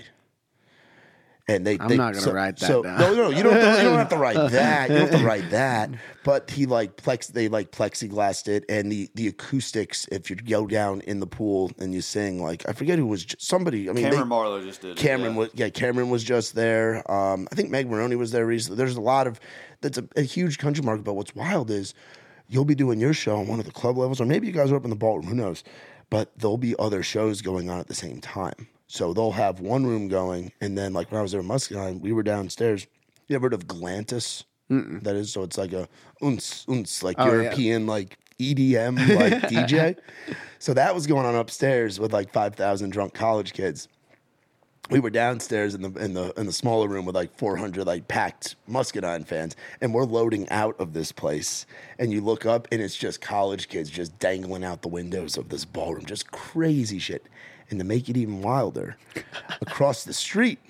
And they, I'm they- not gonna so- write that so, down. No, no, you don't. Have to, you don't have to write that. You don't have to write that. But he like plex. They like plexiglassed it, and the the acoustics. If you go down in the pool and you sing, like I forget who was j- somebody. I mean, Cameron they, Marlowe just did. it, Cameron yeah. was yeah, Cameron was just there. Um, I think Meg Moroney was there recently. There's a lot of that's a, a huge country market. But what's wild is you'll be doing your show on one of the club levels, or maybe you guys are up in the ballroom. Who knows? But there'll be other shows going on at the same time. So they'll have one room going, and then like when I was there in Muscadine, we were downstairs. You ever heard of Galantis? That is so it's like a uns uns like Oh, yeah. European like EDM like DJ. So that was going on upstairs with like five thousand drunk college kids we were downstairs in the in the in the smaller room with like 400 like packed Muscadine fans, and we're loading out of this place, and you look up and it's just college kids just dangling out the windows of this ballroom, just crazy shit. And to make it even wilder, across the street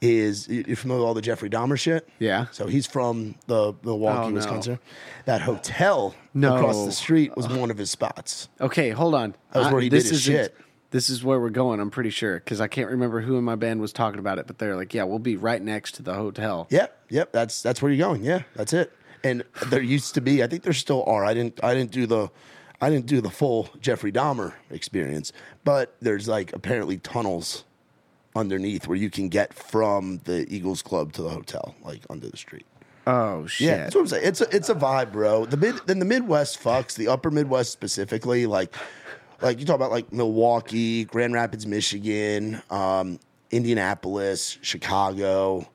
is you- you're familiar with all the Jeffrey Dahmer shit? Yeah. So he's from the Milwaukee, Oh, no. Wisconsin. That hotel No. across the street was one of his spots. Okay, hold on. That was I- where he did this his shit. This is where we're going. I'm pretty sure because I can't remember who in my band was talking about it, but they're like, "Yeah, we'll be right next to the hotel." Yep, yep. That's that's where you're going. Yeah, that's it. And there used to be, I think there still are. I didn't I didn't do the I didn't do the full Jeffrey Dahmer experience, but there's like apparently tunnels underneath where you can get from the Eagles Club to the hotel, like under the street. Oh shit! Yeah, that's what I'm saying. It's a it's a vibe, bro. The mid then the Midwest fucks the Upper Midwest specifically. Like like you talk about like Milwaukee, Grand Rapids, Michigan, um, Indianapolis, Chicago.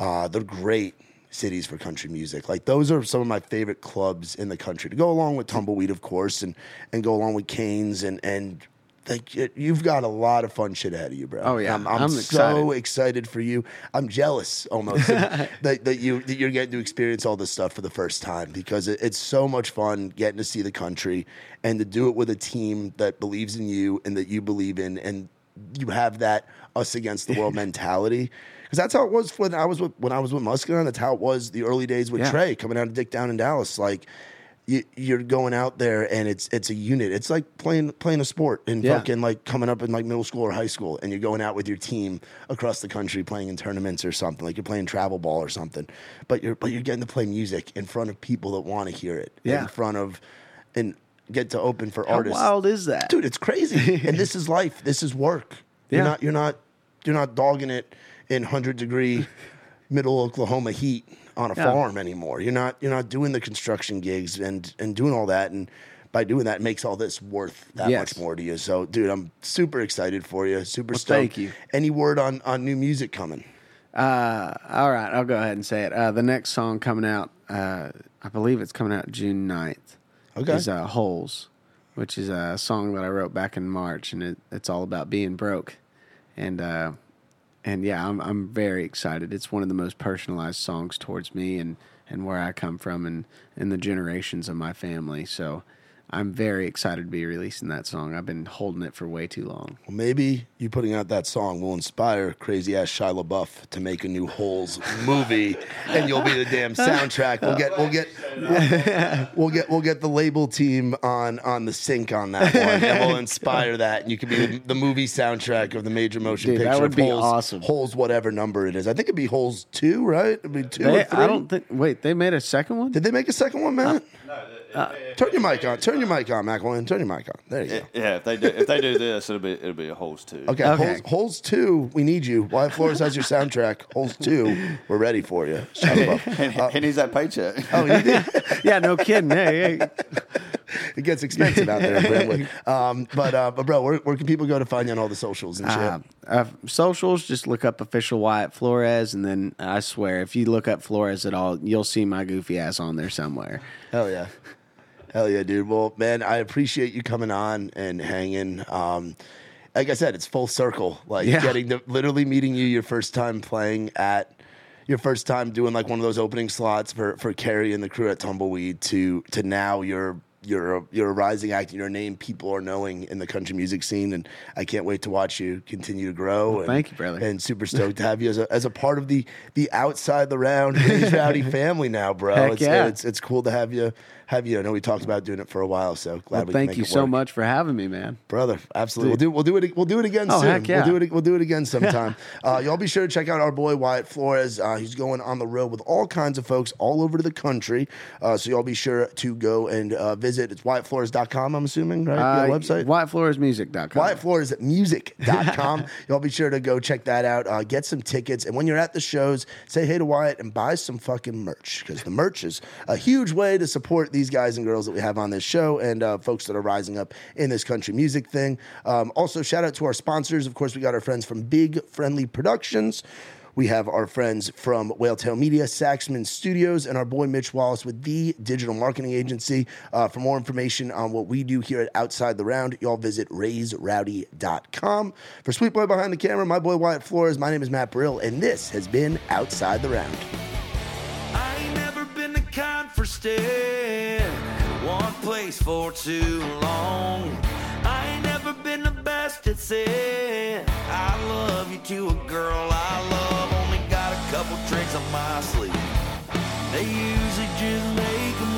Uh, they're great cities for country music. Like those are some of my favorite clubs in the country to go along with Tumbleweed, of course, and and go along with Cain's and and. Like you've got a lot of fun shit ahead of you, bro. Oh, yeah. I'm, I'm, I'm so excited. excited for you. I'm jealous almost that, that you that you're getting to experience all this stuff for the first time because it, it's so much fun getting to see the country and to do it with a team that believes in you and that you believe in and you have that us against the world mentality. Because that's how it was when I was with when I was with Muscadine. That's how it was the early days with Yeah. Trey coming out of Dick Down in Dallas. Like you, you're going out there and it's it's a unit. It's like playing playing a sport and Yeah. fucking like coming up in like middle school or high school, and you're going out with your team across the country playing in tournaments or something. Like you're playing travel ball or something. But you're but you're getting to play music in front of people that want to hear it. Yeah. In front of and get to open for How artists How wild is that? dude it's crazy and this is life this is work Yeah. you're not you're not you're not dogging it in 100 degree middle oklahoma heat on a Yeah. farm anymore you're not you're not doing the construction gigs and and doing all that and by doing that it makes all this worth that Yes. much more to you so dude i'm super excited for you super Well, stoked thank you. any word on on new music coming Uh, all right, I'll go ahead and say it. Uh, the next song coming out, uh, I believe it's coming out June 9th. Okay. Is uh, Holes, which is a song that I wrote back in March, and it, it's all about being broke. And uh, and yeah, I'm I'm very excited. It's one of the most personalized songs towards me and, and where I come from and, and the generations of my family. So I'm very excited to be releasing that song. I've been holding it for way too long. well, maybe you putting out that song will inspire crazy ass Shia LaBeouf to make a new Holes movie, and you'll be the damn soundtrack. We'll get, we'll get, we'll get, we'll get the label team on on the sync on that one, and we'll inspire that, and you can be the, the movie soundtrack of the major motion Dude, that picture. would of be Holes, awesome. Holes, whatever number it is. I think it'd be Holes two, right? It'd be two or They, three. I don't think. Wait, they made a second one. Did they make a second one, Matt? Turn your mic on. Turn your mic on, McElwain. Turn your mic on. There you go. Yeah, if they do if they do this, it'll be it'll be a holes too. Okay, Okay. Holes, Holes two, we need you. Wyatt Flores has your soundtrack. Holes two, we're ready for you. Shut up. And, and he's that paycheck. Oh, you did? yeah, no kidding. Hey, hey. It gets expensive out there in Brentwood. Um, but, uh, but bro, where, where can people go to find you on all the socials and shit? Uh, uh, socials, just look up official Wyatt Flores, and then I swear, if you look up Flores at all, you'll see my goofy ass on there somewhere. Hell yeah. Hell yeah, dude. Well, man, I appreciate you coming on and hanging. Um, like I said, it's full circle. Like Yeah. getting to literally meeting you your first time playing at your first time doing like one of those opening slots for for Carrie and the crew at Tumbleweed to to now you're you're a, you're a rising act. You're name people are knowing in the country music scene, and I can't wait to watch you continue to grow. and, thank you, brother. And super stoked to have you as a, as a part of the the outside the round Rowdy family now, bro. It's, yeah. it's it's cool to have you have you. I know we talked about doing it for a while, so glad Well, we thank you so much for having me, man. Brother, absolutely. We'll do we'll do it we'll do it again Oh, soon. heck yeah. We'll do it we'll do it again sometime. uh, y'all be sure to check out our boy Wyatt Flores. Uh, he's going on the road with all kinds of folks all over the country. Uh, so y'all be sure to go and uh, visit. It's WyattFlores.com, I'm assuming, right? Uh, yeah, website. WyattFloresMusic.com. WyattFloresMusic.com. Y'all be sure to go check that out. Uh, get some tickets. And when you're at the shows, say hey to Wyatt and buy some fucking merch because the merch is a huge way to support these guys and girls that we have on this show and uh, folks that are rising up in this country music thing. Um, also, shout out to our sponsors. Of course, we got our friends from Big Friendly Productions. We have our friends from Whale Tale Media, Saxman Studios, and our boy Mitch Wallis with the Digital Marketing Agency. Uh, for more information on what we do here at Outside the Round, y'all visit raisedrowdy.com. For Sweet Boy behind the camera, my boy Wyatt Flores, my name is Matt Brill, and this has been Outside the Round. For one place for too long. I ain't never been the best at saying I love you to a girl I love. Only got a couple tricks up my sleeve. They usually just make